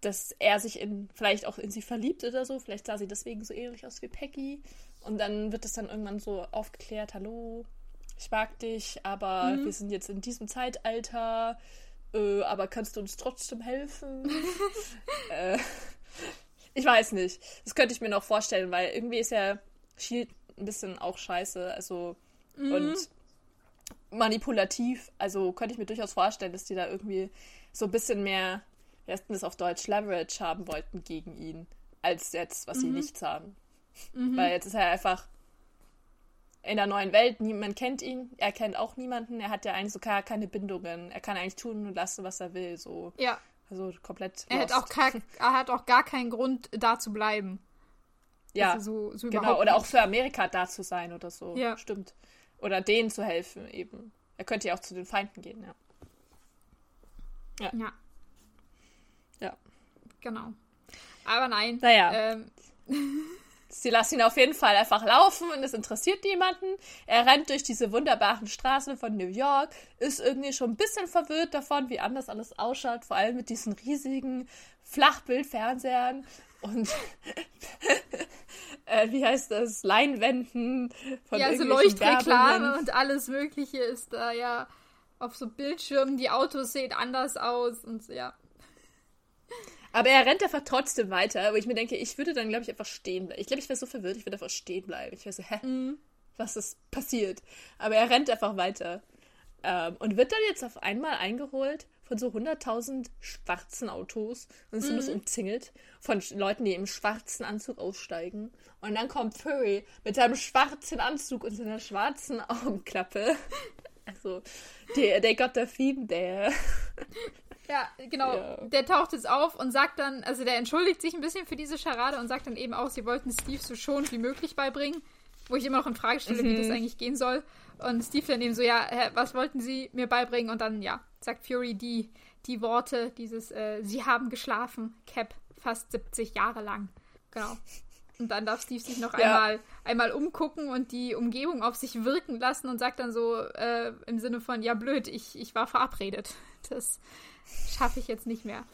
dass er sich in, vielleicht auch in sie verliebt oder so, vielleicht sah sie deswegen so ähnlich aus wie Peggy. Und dann wird es dann irgendwann so aufgeklärt, hallo, ich mag dich, aber wir sind jetzt in diesem Zeitalter, äh, aber kannst du uns trotzdem helfen? äh, ich weiß nicht. Das könnte ich mir noch vorstellen, weil irgendwie ist ja Shield ein bisschen auch scheiße, also und manipulativ. Also könnte ich mir durchaus vorstellen, dass die da irgendwie so ein bisschen mehr, wie heißt denn das auf Deutsch, Leverage haben wollten gegen ihn, als jetzt, was sie nichts haben. Weil jetzt ist er einfach in der neuen Welt, niemand kennt ihn, er kennt auch niemanden, er hat ja eigentlich so gar keine Bindungen, er kann eigentlich tun und lassen, was er will, so. Ja. Also komplett. Er hat, auch gar, er hat auch gar keinen Grund, da zu bleiben. ja, so, so genau. Oder auch für Amerika da zu sein oder so. Ja. Stimmt. Oder denen zu helfen eben. Er könnte ja auch zu den Feinden gehen, ja. Ja, Ja. genau. Aber nein. Naja. Ähm, Sie lassen ihn auf jeden Fall einfach laufen und es interessiert niemanden. Er rennt durch diese wunderbaren Straßen von New York, ist irgendwie schon ein bisschen verwirrt davon, wie anders alles ausschaut, vor allem mit diesen riesigen Flachbildfernsehern und äh, wie heißt das, Leinwänden von ja, so Leuchtreklame und alles Mögliche ist da ja auf so Bildschirmen. Die Autos sehen anders aus und so, ja. Aber er rennt einfach trotzdem weiter, wo ich mir denke, ich würde dann, glaube ich, einfach stehen bleiben. Ich glaube, ich wäre so verwirrt, ich würde einfach stehen bleiben. Ich wäre so, hä? Mhm. Was ist passiert? Aber er rennt einfach weiter. Ähm, und wird dann jetzt auf einmal eingeholt von so 100.000 schwarzen Autos und ist mhm. umzingelt von Leuten, die im schwarzen Anzug aussteigen. Und dann kommt Furry mit seinem schwarzen Anzug und seiner schwarzen Augenklappe. Also, they, they got the theme there. Ja, genau. Ja. Der taucht jetzt auf und sagt dann, also der entschuldigt sich ein bisschen für diese Scharade und sagt dann eben auch, sie wollten Steve so schonend wie möglich beibringen. Wo ich immer noch in Frage stelle, wie das Mhm. eigentlich gehen soll. Und Steve dann eben so, ja, hä, was wollten sie mir beibringen? Und dann, ja, sagt Fury die, die Worte, dieses, äh, sie haben geschlafen, Cap, fast 70 Jahre lang. Genau. Und dann darf Steve sich noch Ja. einmal, einmal umgucken und die Umgebung auf sich wirken lassen und sagt dann so äh, im Sinne von, ja blöd, ich, ich war verabredet. Das schaffe ich jetzt nicht mehr.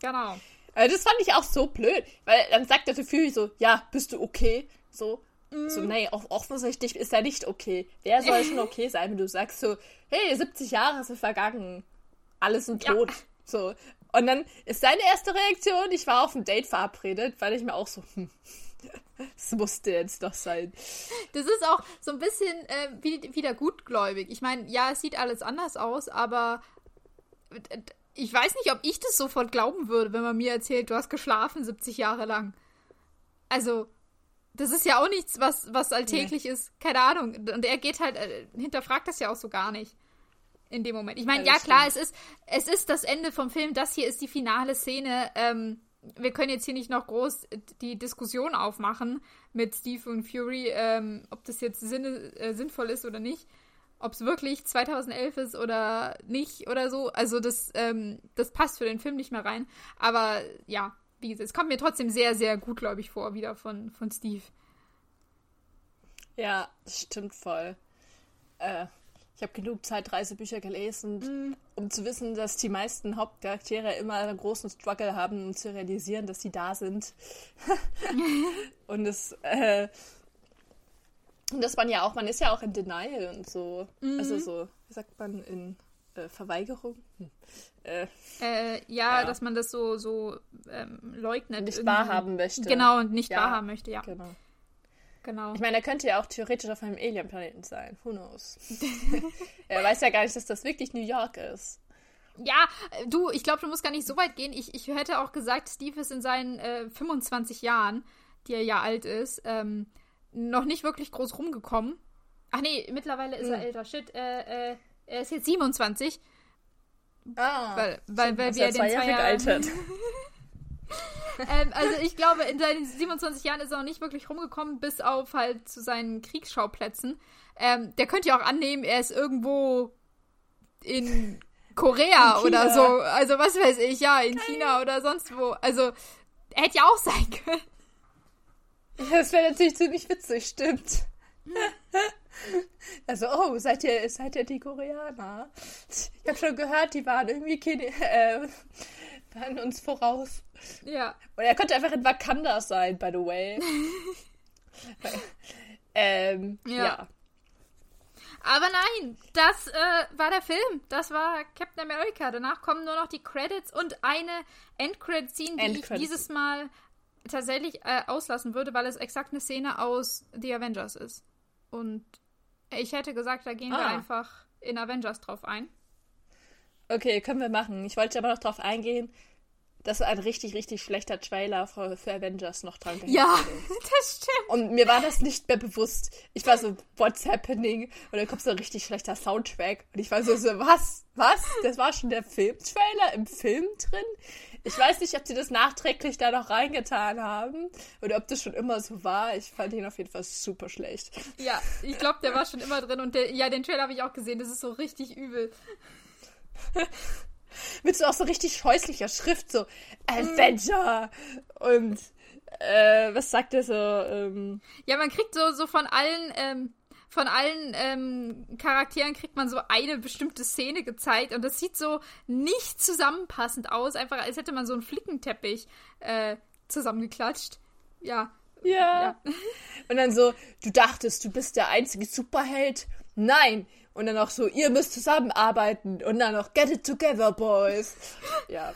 Genau. Also das fand ich auch so blöd, weil dann sagt der Fury so, ja, bist du okay? So, Mhm. so nee, off offensichtlich ist er nicht okay. Wer soll schon okay sein, wenn du sagst so, hey, 70 Jahre sind vergangen, alle sind Ja. tot. So. Und dann ist seine erste Reaktion, ich war auf ein Date verabredet, weil ich mir auch so, hm, das musste jetzt doch sein. Das ist auch so ein bisschen äh, wie, wieder gutgläubig. Ich meine, ja, es sieht alles anders aus, aber äh, ich weiß nicht, ob ich das sofort glauben würde, wenn man mir erzählt, du hast geschlafen 70 Jahre lang. Also, das ist ja auch nichts, was, was alltäglich ist. Keine Ahnung. Und er geht halt, äh, hinterfragt das ja auch so gar nicht. In dem Moment. Ich meine, Ja, ja, klar, es ist, es ist das Ende vom Film. Das hier ist die finale Szene. Ähm, wir können jetzt hier nicht noch groß die Diskussion aufmachen mit Steve und Fury, ähm, ob das jetzt sinne, äh, sinnvoll ist oder nicht. Ob es wirklich 2011 ist oder nicht oder so. Also das, ähm, das passt für den Film nicht mehr rein. Aber ja, wie gesagt, es kommt mir trotzdem sehr, sehr gut, glaube ich, vor, wieder von, von Steve. Ja, stimmt voll. Äh, ich habe genug Zeitreisebücher gelesen, mm. um zu wissen, dass die meisten Hauptcharaktere immer einen großen Struggle haben, um zu realisieren, dass sie da sind. und das, äh, das man ja auch, man ist ja auch in Denial und so. Mm. Also so, wie sagt man, in äh, Verweigerung? Hm. Äh, äh, ja, ja, dass man das so, so ähm, leugnet. Nicht wahrhaben möchte. Genau, und nicht ja, wahrhaben möchte, ja. Genau. Genau. Ich meine, er könnte ja auch theoretisch auf einem Alien-Planeten sein. Who knows? er weiß ja gar nicht, dass das wirklich New York ist. Ja, du, ich glaube, du musst gar nicht so weit gehen. Ich, ich hätte auch gesagt, Steve ist in seinen äh, 25 Jahren, die er ja alt ist, ähm, noch nicht wirklich groß rumgekommen. Ach nee, mittlerweile ist hm. er älter. Shit, äh, äh, er ist jetzt 27. Ah, weil, weil, weil wir den zwei Jahre gealtert. ähm, also ich glaube, in seinen 27 Jahren ist er noch nicht wirklich rumgekommen, bis auf halt zu seinen Kriegsschauplätzen. Ähm, der könnte ja auch annehmen, er ist irgendwo in Korea in oder so. Also was weiß ich, ja, in Geil. China oder sonst wo. Also, er hätte ja auch sein können. Das wäre natürlich ziemlich witzig, stimmt. Also, oh, seid ihr, seid ihr die Koreaner? Ich habe schon gehört, die waren irgendwie Kine äh, waren uns voraus. Ja. Und er könnte einfach in Wakanda sein, by the way. ähm, ja. ja. Aber nein, das äh, war der Film. Das war Captain America. Danach kommen nur noch die Credits und eine Endcredit-Scene, die End ich dieses Mal tatsächlich äh, auslassen würde, weil es exakt eine Szene aus The Avengers ist. Und ich hätte gesagt, da gehen ah. wir einfach in Avengers drauf ein. Okay, können wir machen. Ich wollte aber noch drauf eingehen, dass ein richtig, richtig schlechter Trailer für, für Avengers noch dran Ja, das stimmt. Und mir war das nicht mehr bewusst. Ich war so, what's happening? Und dann kommt so ein richtig schlechter Soundtrack. Und ich war so, so was? Was? Das war schon der Filmtrailer im Film drin? Ich weiß nicht, ob sie das nachträglich da noch reingetan haben oder ob das schon immer so war. Ich fand ihn auf jeden Fall super schlecht. Ja, ich glaube, der war schon immer drin und der, ja, den Trailer habe ich auch gesehen. Das ist so richtig übel. Mit so auch so richtig häuslicher Schrift, so Avenger und äh, was sagt er so? Ähm, ja, man kriegt so, so von allen, ähm, von allen ähm, Charakteren kriegt man so eine bestimmte Szene gezeigt und das sieht so nicht zusammenpassend aus, einfach als hätte man so einen Flickenteppich äh, zusammengeklatscht. Ja. Ja. ja. Und dann so, du dachtest, du bist der einzige Superheld. Nein, und dann auch so, ihr müsst zusammenarbeiten. Und dann noch, get it together, boys. Ja.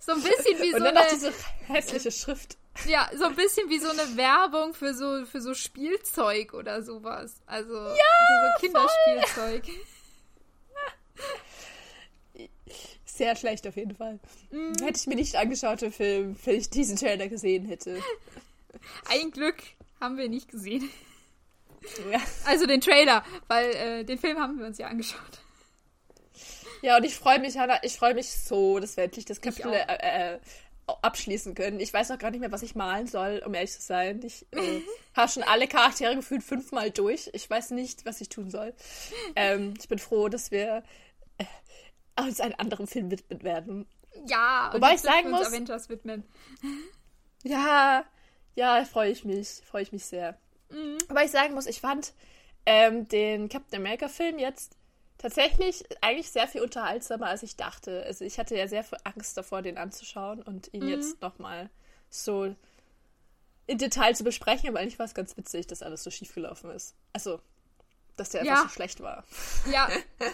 So ein bisschen wie so und dann eine... noch diese hässliche Schrift. Ja, so ein bisschen wie so eine Werbung für so, für so Spielzeug oder sowas. Also ja, für so Kinderspielzeug. Sehr schlecht auf jeden Fall. Mm. Hätte ich mir nicht angeschaut, den Film, wenn ich diesen Trailer gesehen hätte. Ein Glück haben wir nicht gesehen. Ja. Also den Trailer, weil äh, den Film haben wir uns ja angeschaut. Ja, und ich freue mich, Hanna, ich freue mich so, dass wir endlich das Kapitel äh, äh, abschließen können. Ich weiß auch gar nicht mehr, was ich malen soll, um ehrlich zu sein. Ich äh, habe schon alle Charaktere gefühlt fünfmal durch. Ich weiß nicht, was ich tun soll. Ähm, ich bin froh, dass wir äh, uns einen anderen Film widmen werden. Ja, wobei ich sagen muss, Avengers widmen. Ja, ja, freue ich mich, freue ich mich sehr. Mhm. Aber ich sagen muss, ich fand ähm, den Captain America-Film jetzt tatsächlich eigentlich sehr viel unterhaltsamer, als ich dachte. Also ich hatte ja sehr viel Angst davor, den anzuschauen und ihn mhm. jetzt nochmal so in Detail zu besprechen, aber eigentlich war es ganz witzig, dass alles so schief gelaufen ist. Also, dass der ja. einfach so schlecht war. Ja.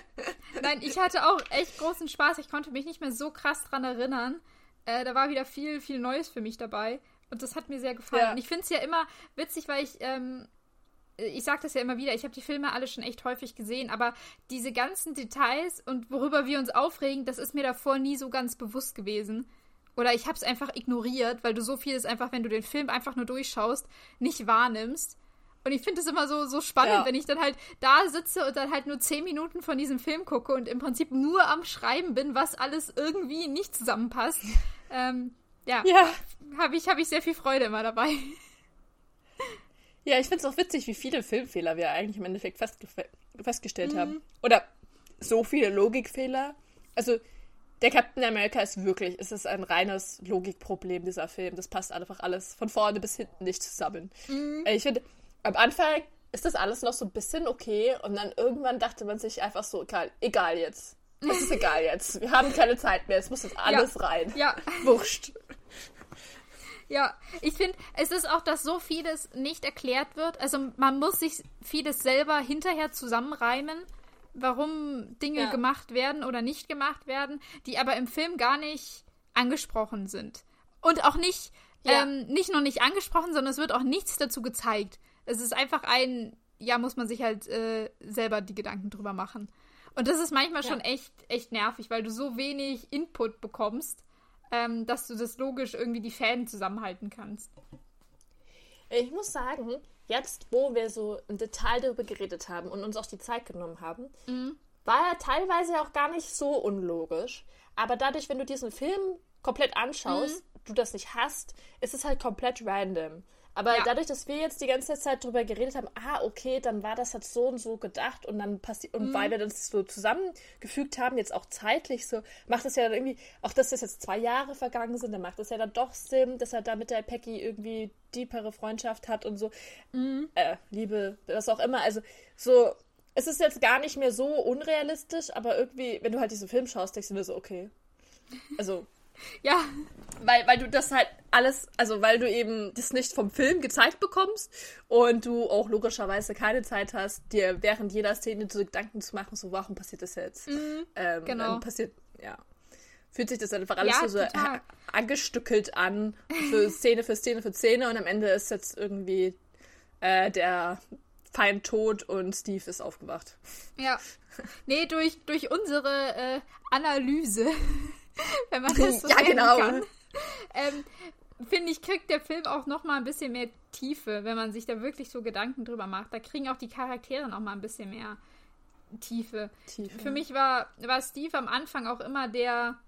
Nein, ich hatte auch echt großen Spaß. Ich konnte mich nicht mehr so krass dran erinnern. Äh, da war wieder viel, viel Neues für mich dabei. Und das hat mir sehr gefallen. Ja. Und ich finde es ja immer witzig, weil ich, ähm, ich sage das ja immer wieder, ich habe die Filme alle schon echt häufig gesehen, aber diese ganzen Details und worüber wir uns aufregen, das ist mir davor nie so ganz bewusst gewesen. Oder ich habe es einfach ignoriert, weil du so vieles einfach, wenn du den Film einfach nur durchschaust, nicht wahrnimmst. Und ich finde es immer so, so spannend, ja. wenn ich dann halt da sitze und dann halt nur zehn Minuten von diesem Film gucke und im Prinzip nur am Schreiben bin, was alles irgendwie nicht zusammenpasst. ähm, ja, Ja. habe ich, hab ich sehr viel Freude immer dabei. Ja, ich finde es auch witzig, wie viele Filmfehler wir eigentlich im Endeffekt festge festgestellt Mhm. haben. Oder so viele Logikfehler. Also, der Captain America ist wirklich, es ist ein reines Logikproblem, dieser Film. Das passt einfach alles von vorne bis hinten nicht zusammen. Mhm. Äh, Ich finde, am Anfang ist das alles noch so ein bisschen okay und dann irgendwann dachte man sich einfach so, egal, egal jetzt. Es ist egal jetzt. Wir haben keine Zeit mehr. Es muss jetzt alles rein. Ja, Wurscht. Ja. Ich finde, es ist auch, dass so vieles nicht erklärt wird. Also man muss sich vieles selber hinterher zusammenreimen, warum Dinge Ja. gemacht werden oder nicht gemacht werden, die aber im Film gar nicht angesprochen sind. Und auch nicht, Ja. ähm, nicht nur nicht angesprochen, sondern es wird auch nichts dazu gezeigt. Es ist einfach ein, ja, muss man sich halt äh, selber die Gedanken drüber machen. Und das ist manchmal Ja. schon echt, echt nervig, weil du so wenig Input bekommst, ähm, dass du das logisch irgendwie die Fäden zusammenhalten kannst. Ich muss sagen, jetzt, wo wir so im Detail darüber geredet haben und uns auch die Zeit genommen haben, war er teilweise auch gar nicht so unlogisch. Aber dadurch, wenn du diesen Film komplett anschaust, du das nicht hast, ist es halt komplett random. Aber Ja. dadurch, dass wir jetzt die ganze Zeit darüber geredet haben, ah, okay, dann war das halt so und so gedacht und dann passiert, und weil wir das so zusammengefügt haben, jetzt auch zeitlich so, macht es ja dann irgendwie, auch dass das jetzt zwei Jahre vergangen sind, dann macht es ja dann doch Sinn, dass er da mit der Peggy irgendwie deepere Freundschaft hat und so, äh, Liebe, was auch immer, also so, es ist jetzt gar nicht mehr so unrealistisch, aber irgendwie, wenn du halt diesen Film schaust, denkst du dir so, okay. Also, Ja, weil, weil du das halt alles, also weil du eben das nicht vom Film gezeigt bekommst und du auch logischerweise keine Zeit hast, dir während jeder Szene so Gedanken zu machen, so warum passiert das jetzt? ähm, genau. Dann passiert, ja. Fühlt sich das einfach alles Ja, so, so angestückelt an, für Szene für Szene für Szene und am Ende ist jetzt irgendwie äh, der Feind tot und Steve ist aufgewacht. ja. Nee, durch, durch unsere äh, Analyse, wenn man das so Ja, genau. kann, ähm, finde ich, kriegt der Film auch noch mal ein bisschen mehr Tiefe, wenn man sich da wirklich so Gedanken drüber macht. Da kriegen auch die Charaktere noch mal ein bisschen mehr Tiefe. Tiefe. Für mich war, war Steve am Anfang auch immer der,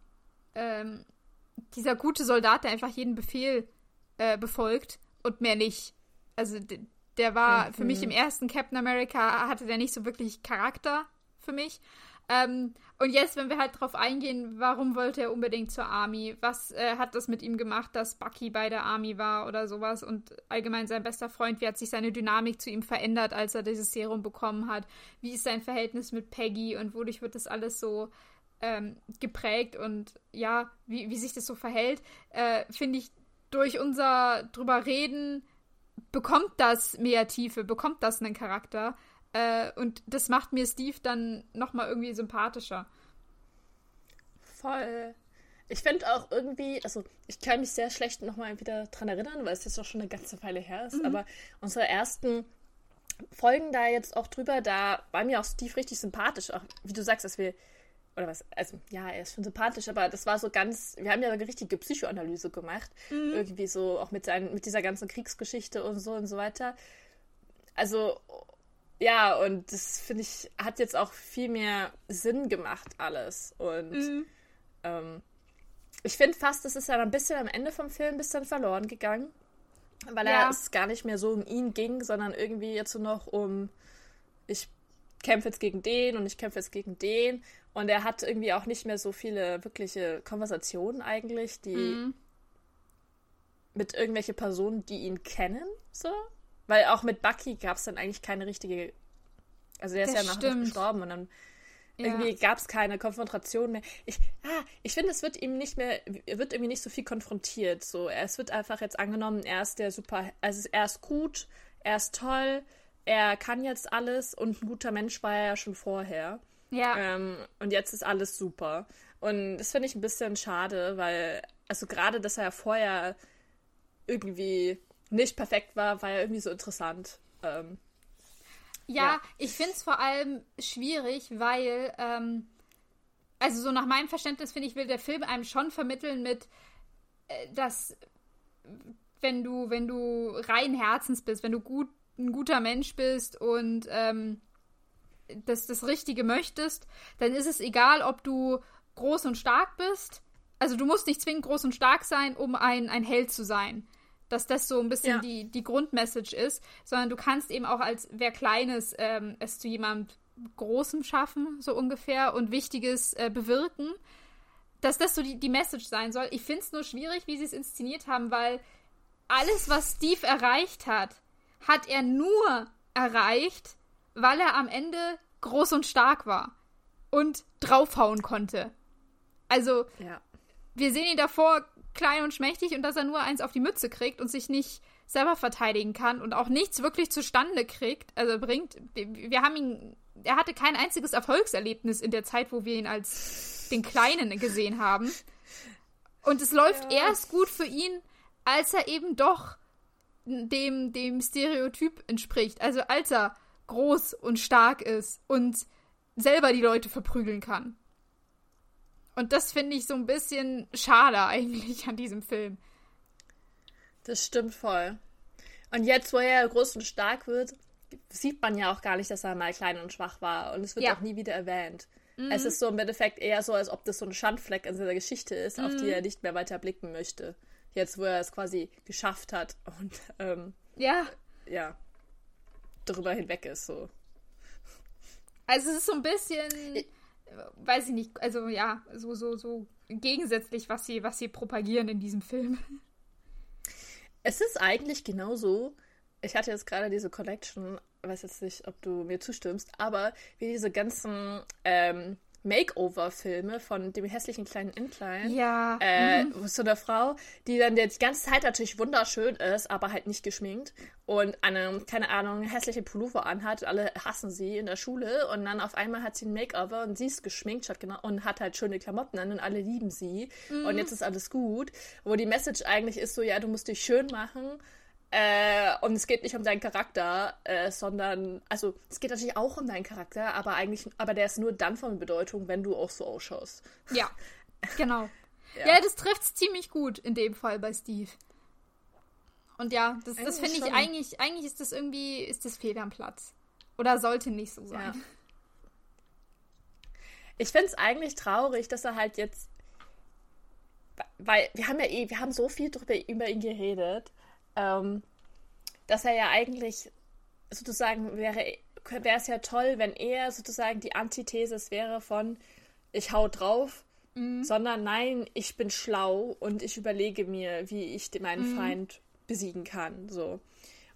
ähm, dieser gute Soldat, der einfach jeden Befehl äh, befolgt und mehr nicht. Also der war für mich im ersten Captain America hatte der nicht so wirklich Charakter für mich. Ähm, und jetzt, wenn wir halt drauf eingehen, warum wollte er unbedingt zur Army? Was äh, hat das mit ihm gemacht, dass Bucky bei der Army war oder sowas? Und allgemein sein bester Freund, wie hat sich seine Dynamik zu ihm verändert, als er dieses Serum bekommen hat? Wie ist sein Verhältnis mit Peggy und wodurch wird das alles so ähm, geprägt? Und ja, wie, wie sich das so verhält, äh, finde ich durch unser drüber reden bekommt das mehr Tiefe, bekommt das einen Charakter. Äh, und das macht mir Steve dann nochmal irgendwie sympathischer. Voll. Ich finde auch irgendwie, also ich kann mich sehr schlecht nochmal wieder dran erinnern, weil es jetzt auch schon eine ganze Weile her ist, aber unsere ersten Folgen da jetzt auch drüber, da war mir auch Steve richtig sympathisch, auch wie du sagst, dass wir, oder was, also ja, er ist schon sympathisch, aber das war so ganz, wir haben ja eine richtige Psychoanalyse gemacht, irgendwie so auch mit, seinen, mit dieser ganzen Kriegsgeschichte und so und so weiter. Also ja, und das finde ich, hat jetzt auch viel mehr Sinn gemacht, alles. Und ähm, ich finde fast, es ist ja ein bisschen am Ende vom Film ein bisschen verloren gegangen. Weil Ja. er es gar nicht mehr so um ihn ging, sondern irgendwie jetzt nur noch um, ich kämpfe jetzt gegen den und ich kämpfe jetzt gegen den. Und er hat irgendwie auch nicht mehr so viele wirkliche Konversationen eigentlich, die Mhm. mit irgendwelche Personen, die ihn kennen, so. Weil auch mit Bucky gab es dann eigentlich keine richtige. Also der ist Das ja nach stimmt. gestorben und dann Ja. irgendwie gab es keine Konfrontation mehr. Ich, ah, ich finde, es wird ihm nicht mehr, er wird irgendwie nicht so viel konfrontiert. So, es wird einfach jetzt angenommen, er ist der super, also er ist gut, er ist toll, er kann jetzt alles und ein guter Mensch war er ja schon vorher. Ja, Ähm, und jetzt ist alles super. Und das finde ich ein bisschen schade, weil, also gerade, dass er ja vorher irgendwie nicht perfekt war, war ja irgendwie so interessant. Ähm, ja, ja. ich finde es vor allem schwierig, weil, ähm, also so nach meinem Verständnis finde ich, will der Film einem schon vermitteln mit, äh, dass wenn du, wenn du rein Herzens bist, wenn du gut, ein guter Mensch bist und ähm, das, das Richtige möchtest, dann ist es egal, ob du groß und stark bist also du musst nicht zwingend groß und stark sein, um ein, ein Held zu sein. Dass das so ein bisschen Ja. die, die Grundmessage ist, sondern du kannst eben auch als wer Kleines ähm, es zu jemand Großem schaffen, so ungefähr, und Wichtiges äh, bewirken. Dass das so die, die Message sein soll. Ich finde es nur schwierig, wie sie es inszeniert haben, weil alles, was Steve erreicht hat, hat er nur erreicht, weil er am Ende groß und stark war und draufhauen konnte. Also, Ja. wir sehen ihn davor klein und schmächtig und dass er nur eins auf die Mütze kriegt und sich nicht selber verteidigen kann und auch nichts wirklich zustande kriegt, also bringt. Wir haben ihn, er hatte kein einziges Erfolgserlebnis in der Zeit, wo wir ihn als den Kleinen gesehen haben. Und es läuft Ja. erst gut für ihn, als er eben doch dem, dem Stereotyp entspricht. Also als er groß und stark ist und selber die Leute verprügeln kann. Und das finde ich so ein bisschen schade eigentlich an diesem Film. Das stimmt voll. Und jetzt, wo er groß und stark wird, sieht man ja auch gar nicht, dass er mal klein und schwach war. Und es wird Ja. auch nie wieder erwähnt. Es ist so im Endeffekt eher so, als ob das so ein Schandfleck in seiner Geschichte ist, auf die er nicht mehr weiter blicken möchte. Jetzt, wo er es quasi geschafft hat und ähm, Ja, ja, darüber hinweg ist. So. also es ist so ein bisschen, äh, weiß ich nicht, also ja, so, so, so gegensätzlich, was sie, was sie propagieren in diesem Film. Es ist eigentlich genauso. Ich hatte jetzt gerade diese Collection, weiß jetzt nicht, ob du mir zustimmst, aber wie diese ganzen ähm, Makeover-Filme von dem hässlichen kleinen Entlein. Ja. Äh, ist so eine Frau, die dann die ganze Zeit natürlich wunderschön ist, aber halt nicht geschminkt und eine, keine Ahnung, hässliche Pullover anhat. Alle hassen sie in der Schule und dann auf einmal hat sie ein Makeover und sie ist geschminkt statt genau, und hat halt schöne Klamotten an und alle lieben sie und jetzt ist alles gut. Wo die Message eigentlich ist so, ja, du musst dich schön machen. Äh, und es geht nicht um deinen Charakter, äh, sondern, also es geht natürlich auch um deinen Charakter, aber eigentlich, aber der ist nur dann von Bedeutung, wenn du auch so ausschaust. Ja, genau. Ja. Ja, das trifft ziemlich gut in dem Fall bei Steve. Und ja, das, das finde ich eigentlich, eigentlich ist das irgendwie, ist das fehl am Platz. Oder sollte nicht so sein. Ja. Ich finde es eigentlich traurig, dass er halt jetzt. Weil wir haben ja eh, wir haben so viel drüber, über ihn geredet, ähm, dass er ja eigentlich sozusagen wäre, wäre es ja toll, wenn er sozusagen die Antithesis wäre von ich hau drauf, sondern nein, ich bin schlau und ich überlege mir, wie ich meinen Feind besiegen kann. So.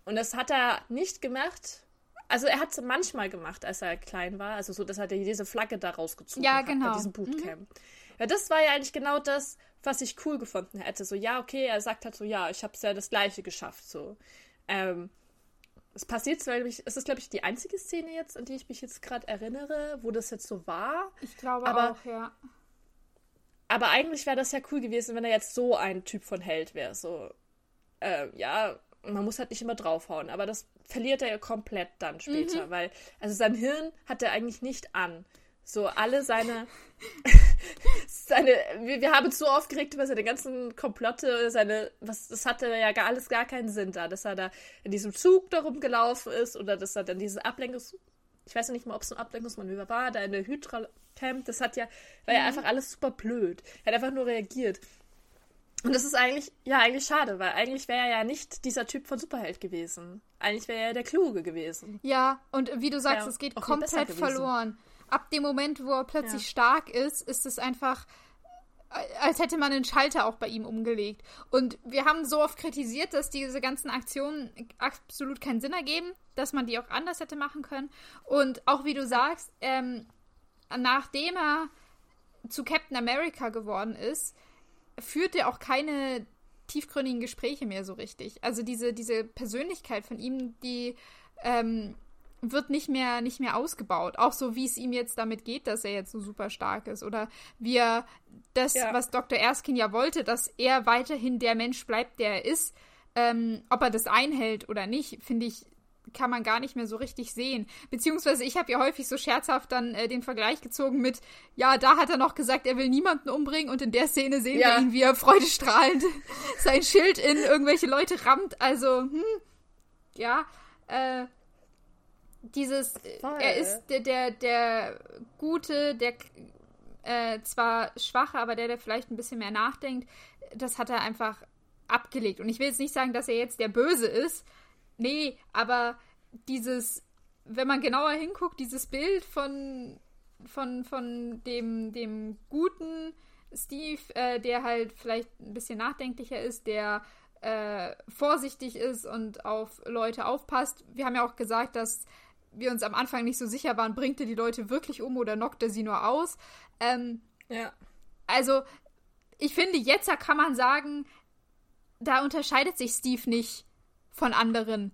Und das hat er nicht gemacht. Also er hat es manchmal gemacht, als er klein war. Also so, dass er diese Flagge da rausgezogen Ja, hat genau. bei diesem Bootcamp. Ja, das war ja eigentlich genau das, was ich cool gefunden hätte. So, ja, okay, er sagt halt so, ja, ich habe es ja das Gleiche geschafft. So. Ähm, es passiert zwar, es ist, glaube ich, die einzige Szene jetzt, an die ich mich jetzt gerade erinnere, wo das jetzt so war. Ich glaube Aber- auch, ja. Aber eigentlich wäre das ja cool gewesen, wenn er jetzt so ein Typ von Held wäre. So, äh, ja, man muss halt nicht immer draufhauen, aber das verliert er ja komplett dann später, weil, also sein Hirn hat er eigentlich nicht an. So, alle seine, seine, wir, wir haben so aufgeregt über seine ganzen Komplotte, seine, was, das hatte ja gar alles gar keinen Sinn da, dass er da in diesem Zug darum gelaufen ist oder dass er dann diese Ablenkungs, ich weiß ja nicht mal, ob es ein Ablenkungsmanöver war, da in der Hydra-Camp, das hat ja, war ja einfach alles super blöd. Er hat einfach nur reagiert. Und das ist eigentlich, ja, eigentlich schade, weil eigentlich wäre er ja nicht dieser Typ von Superheld gewesen. Eigentlich wäre er der Kluge gewesen. Ja, und wie du sagst, Ja, es geht komplett verloren. Ab dem Moment, wo er plötzlich Ja. stark ist, ist es einfach, als hätte man den Schalter auch bei ihm umgelegt. Und wir haben so oft kritisiert, dass diese ganzen Aktionen absolut keinen Sinn ergeben, dass man die auch anders hätte machen können. Und auch wie du sagst, ähm, nachdem er zu Captain America geworden ist, führt er auch keine tiefgründigen Gespräche mehr so richtig. Also diese, diese Persönlichkeit von ihm, die ähm, wird nicht mehr, nicht mehr ausgebaut. Auch so, wie es ihm jetzt damit geht, dass er jetzt so super stark ist. Oder wie er das, Ja. was Dr. Erskine ja wollte, dass er weiterhin der Mensch bleibt, der er ist. Ähm, ob er das einhält oder nicht, finde ich, kann man gar nicht mehr so richtig sehen. Beziehungsweise ich habe ja häufig so scherzhaft dann äh, den Vergleich gezogen mit, ja, da hat er noch gesagt, er will niemanden umbringen und in der Szene sehen Ja. wir ihn, wie er freudestrahlend sein Schild in irgendwelche Leute rammt. Also, hm, ja, äh, dieses, Voll. er ist der, der, der Gute, der äh, zwar schwache, aber der, der vielleicht ein bisschen mehr nachdenkt, das hat er einfach abgelegt. Und ich will jetzt nicht sagen, dass er jetzt der Böse ist. Nee, aber dieses, wenn man genauer hinguckt, dieses Bild von, von, von dem, dem guten Steve, äh, der halt vielleicht ein bisschen nachdenklicher ist, der äh, vorsichtig ist und auf Leute aufpasst. Wir haben ja auch gesagt, dass wir uns am Anfang nicht so sicher waren, bringt er die Leute wirklich um oder knockt er sie nur aus. Ähm, ja. Also, ich finde, jetzt kann man sagen, da unterscheidet sich Steve nicht von anderen.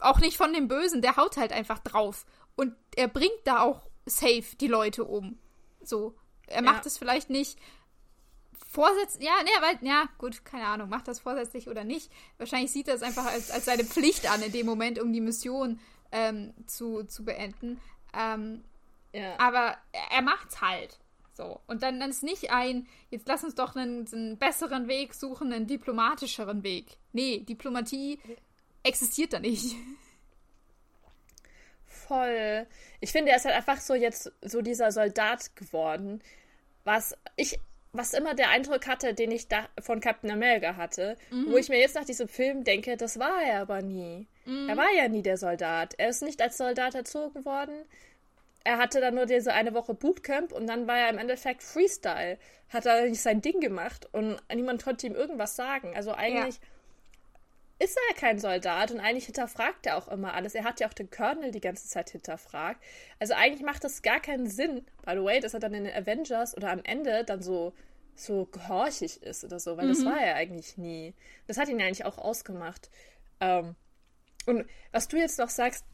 Auch nicht von dem Bösen, der haut halt einfach drauf. Und er bringt da auch safe die Leute um. So. Er macht es vielleicht nicht vorsätzlich. Ja, nee, weil, ja, gut, keine Ahnung, macht das vorsätzlich oder nicht. Wahrscheinlich sieht er es einfach als, als seine Pflicht an in dem Moment, um die Mission ähm, zu, zu beenden. Ähm, ja. Aber er, macht's halt. So. Und dann, dann ist nicht ein, jetzt lass uns doch einen, einen besseren Weg suchen, einen diplomatischeren Weg. Nee, Diplomatie existiert da nicht. Voll. Ich finde, er ist halt einfach so jetzt so dieser Soldat geworden, was ich was immer der Eindruck hatte, den ich da von Captain America hatte, mhm. wo ich mir jetzt nach diesem Film denke, das war er aber nie. Mhm. Er war ja nie der Soldat. Er ist nicht als Soldat erzogen worden. Er hatte dann nur diese eine Woche Bootcamp und dann war er im Endeffekt Freestyle. Hat er nicht sein Ding gemacht und niemand konnte ihm irgendwas sagen. Also eigentlich ja. Ist er kein Soldat und eigentlich hinterfragt er auch immer alles. Er hat ja auch den Colonel die ganze Zeit hinterfragt. Also eigentlich macht das gar keinen Sinn, by the way, dass er dann in den Avengers oder am Ende dann so so gehorchig ist oder so, weil mhm. das war er eigentlich nie. Das hat ihn ja eigentlich auch ausgemacht. Ähm, und was du jetzt noch sagst,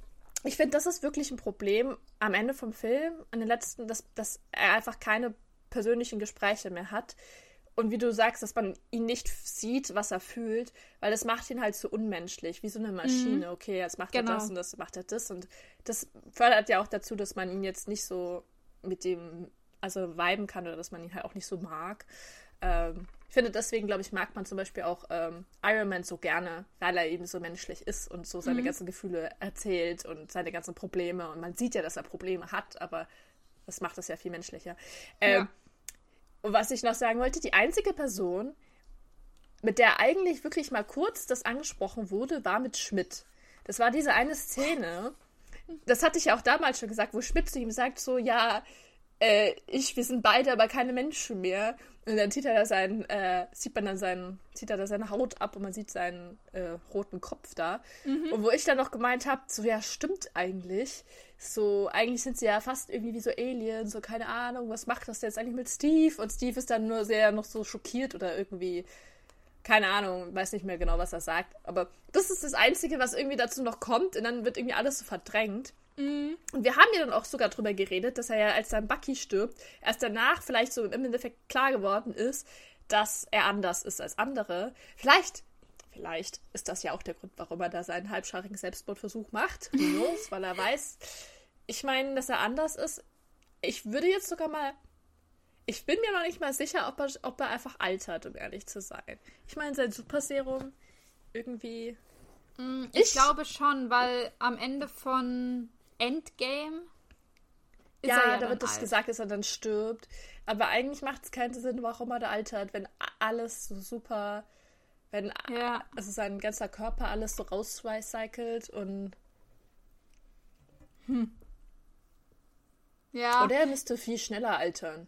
ich finde, das ist wirklich ein Problem am Ende vom Film, an den letzten, dass, dass er einfach keine persönlichen Gespräche mehr hat. Und wie du sagst, dass man ihn nicht sieht, was er fühlt, weil das macht ihn halt so unmenschlich, wie so eine Maschine. Mhm. Okay, jetzt macht genau. er das und das macht er das. Und das fördert ja auch dazu, dass man ihn jetzt nicht so mit dem, also viben kann oder dass man ihn halt auch nicht so mag. Ähm, ich finde, deswegen, glaube ich, mag man zum Beispiel auch ähm, Iron Man so gerne, weil er eben so menschlich ist und so seine mhm. ganzen Gefühle erzählt und seine ganzen Probleme. Und man sieht ja, dass er Probleme hat, aber das macht das ja viel menschlicher. Ähm, ja. Und was ich noch sagen wollte, die einzige Person, mit der eigentlich wirklich mal kurz das angesprochen wurde, war mit Schmidt. Das war diese eine Szene, das hatte ich ja auch damals schon gesagt, wo Schmidt zu ihm sagt, so, ja, äh, ich, wir sind beide aber keine Menschen mehr. Und dann zieht er da seinen, äh, sieht man dann seinen, zieht er da seine Haut ab und man sieht seinen äh, roten Kopf da. Mhm. Und wo ich dann noch gemeint habe, so ja, stimmt eigentlich. So, eigentlich sind sie ja fast irgendwie wie so Aliens, so keine Ahnung, was macht das jetzt eigentlich mit Steve? Und Steve ist dann nur sehr noch so schockiert oder irgendwie, keine Ahnung, weiß nicht mehr genau, was er sagt. Aber das ist das Einzige, was irgendwie dazu noch kommt und dann wird irgendwie alles so verdrängt. Mhm. Und wir haben ja dann auch sogar drüber geredet, dass er ja, als sein Bucky stirbt, erst danach vielleicht so im Endeffekt klar geworden ist, dass er anders ist als andere. Vielleicht, vielleicht ist das ja auch der Grund, warum er da seinen halbscharigen Selbstmordversuch macht. Knows, weil er weiß, ich meine, dass er anders ist. Ich würde jetzt sogar mal. Ich bin mir noch nicht mal sicher, ob er, ob er einfach altert, um ehrlich zu sein. Ich meine, sein Superserum irgendwie. Mm, ich, ich glaube schon, weil am Ende von Endgame. ja, ja da wird das gesagt, dass er dann stirbt. Aber eigentlich macht es keinen Sinn, warum er da altert, wenn alles so super, wenn ja. also sein ganzer Körper alles so rausrecycelt und. Hm. Ja. Oder er müsste viel schneller altern.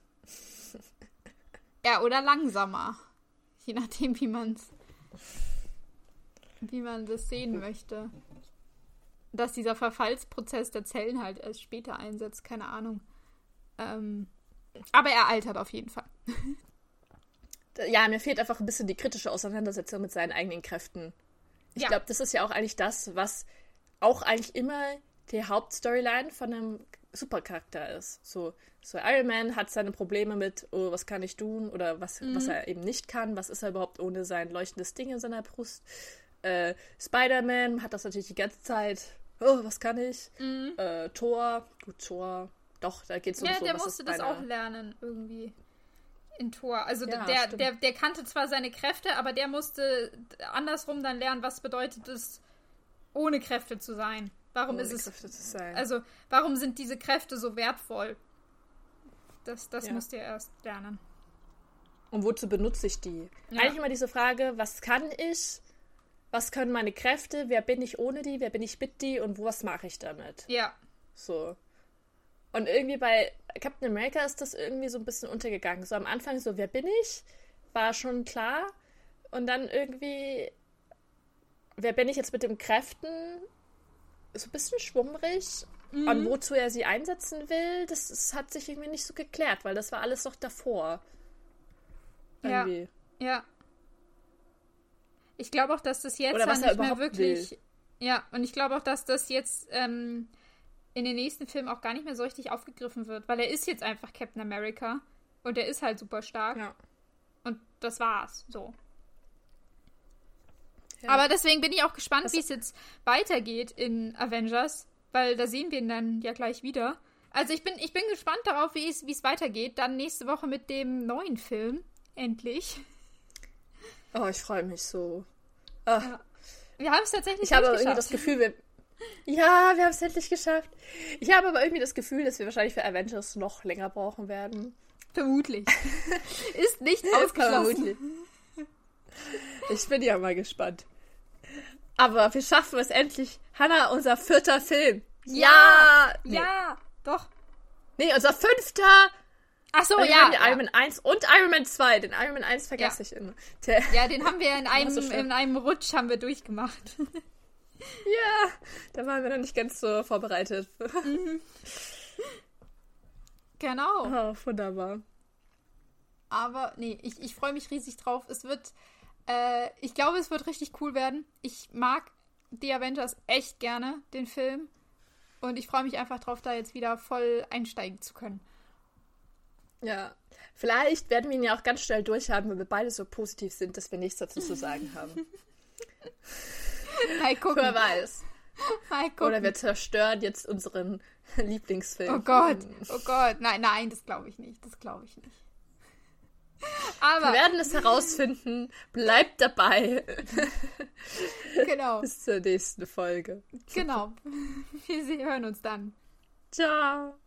ja, oder langsamer. Je nachdem, wie man es wie man das sehen möchte dass dieser Verfallsprozess der Zellen halt erst später einsetzt, keine Ahnung. Ähm, aber er altert auf jeden Fall. ja, mir fehlt einfach ein bisschen die kritische Auseinandersetzung mit seinen eigenen Kräften. Ich ja. glaube, das ist ja auch eigentlich das, was auch eigentlich immer die Hauptstoryline von einem Supercharakter ist. So, so Iron Man hat seine Probleme mit, oh, was kann ich tun oder was, mhm. was er eben nicht kann, was ist er überhaupt ohne sein leuchtendes Ding in seiner Brust. Äh, Spider-Man hat das natürlich die ganze Zeit oh, was kann ich? Mhm. Äh, Tor, gut, Tor, doch, da geht's um ja, so, der musste das auch lernen, irgendwie. In Tor. Also ja, der, der, der kannte zwar seine Kräfte, aber der musste andersrum dann lernen, was bedeutet es, ohne Kräfte zu sein. Warum ohne ist es. Also, warum sind diese Kräfte so wertvoll? Das, das Ja. musst ihr erst lernen. Und wozu benutze ich die? Ja. Eigentlich immer diese Frage, was kann ich? Was können meine Kräfte? Wer bin ich ohne die? Wer bin ich mit die? Und was mache ich damit? Ja. So. Und irgendwie bei Captain America ist das irgendwie so ein bisschen untergegangen. So am Anfang so, wer bin ich? War schon klar. Und dann irgendwie, wer bin ich jetzt mit den Kräften? So ein bisschen schwummrig. Und wozu er sie einsetzen will, das, das hat sich irgendwie nicht so geklärt, weil das war alles noch davor. Ja. Irgendwie. Ja. Ich glaube auch, dass das jetzt Oder was nicht mehr wirklich. Ja, und ich glaube auch, dass das jetzt ähm, in den nächsten Filmen auch gar nicht mehr so richtig aufgegriffen wird, weil er ist jetzt einfach Captain America und er ist halt super stark Ja. und das war's. So. Ja. Aber deswegen bin ich auch gespannt, wie es jetzt weitergeht in Avengers, weil da sehen wir ihn dann ja gleich wieder. Also ich bin, ich bin gespannt darauf, wie es, wie es weitergeht. Dann nächste Woche mit dem neuen Film. Endlich. Oh, ich freue mich so. Ah, Wir haben es tatsächlich Ich habe irgendwie durchgeschafft. das Gefühl, wir. Ja, wir haben es endlich geschafft. Ich habe aber irgendwie das Gefühl, dass wir wahrscheinlich für Avengers noch länger brauchen werden. Vermutlich. Ist nicht ausgeschlossen. wirklich. Ich bin ja mal gespannt. Aber wir schaffen es endlich. Hanna, unser vierter Film. Ja! Nee. Ja, doch. Nee, unser fünfter. Ach so, Weil wir ja. haben den ja. Iron Man 1 und Iron Man 2. Den Iron Man 1 vergesse Ja. ich immer. Der, ja, den haben wir in einem, so in einem Rutsch haben wir durchgemacht. ja, da waren wir noch nicht ganz so vorbereitet. genau. Oh, wunderbar. Aber nee, ich, ich freue mich riesig drauf. Es wird, äh, ich glaube, es wird richtig cool werden. Ich mag die Avengers echt gerne, den Film. Und ich freue mich einfach drauf, da jetzt wieder voll einsteigen zu können. Ja. Vielleicht werden wir ihn ja auch ganz schnell durchhaben, wenn wir beide so positiv sind, dass wir nichts dazu zu sagen haben. Mal gucken. Wer weiß. Mal gucken. Oder wir zerstören jetzt unseren Lieblingsfilm. Oh Gott, oh Gott. Nein, nein, das glaube ich nicht. Das glaube ich nicht. Aber, Wir werden es herausfinden. Bleibt dabei. genau, Bis zur nächsten Folge. genau. Wir hören uns dann. Ciao.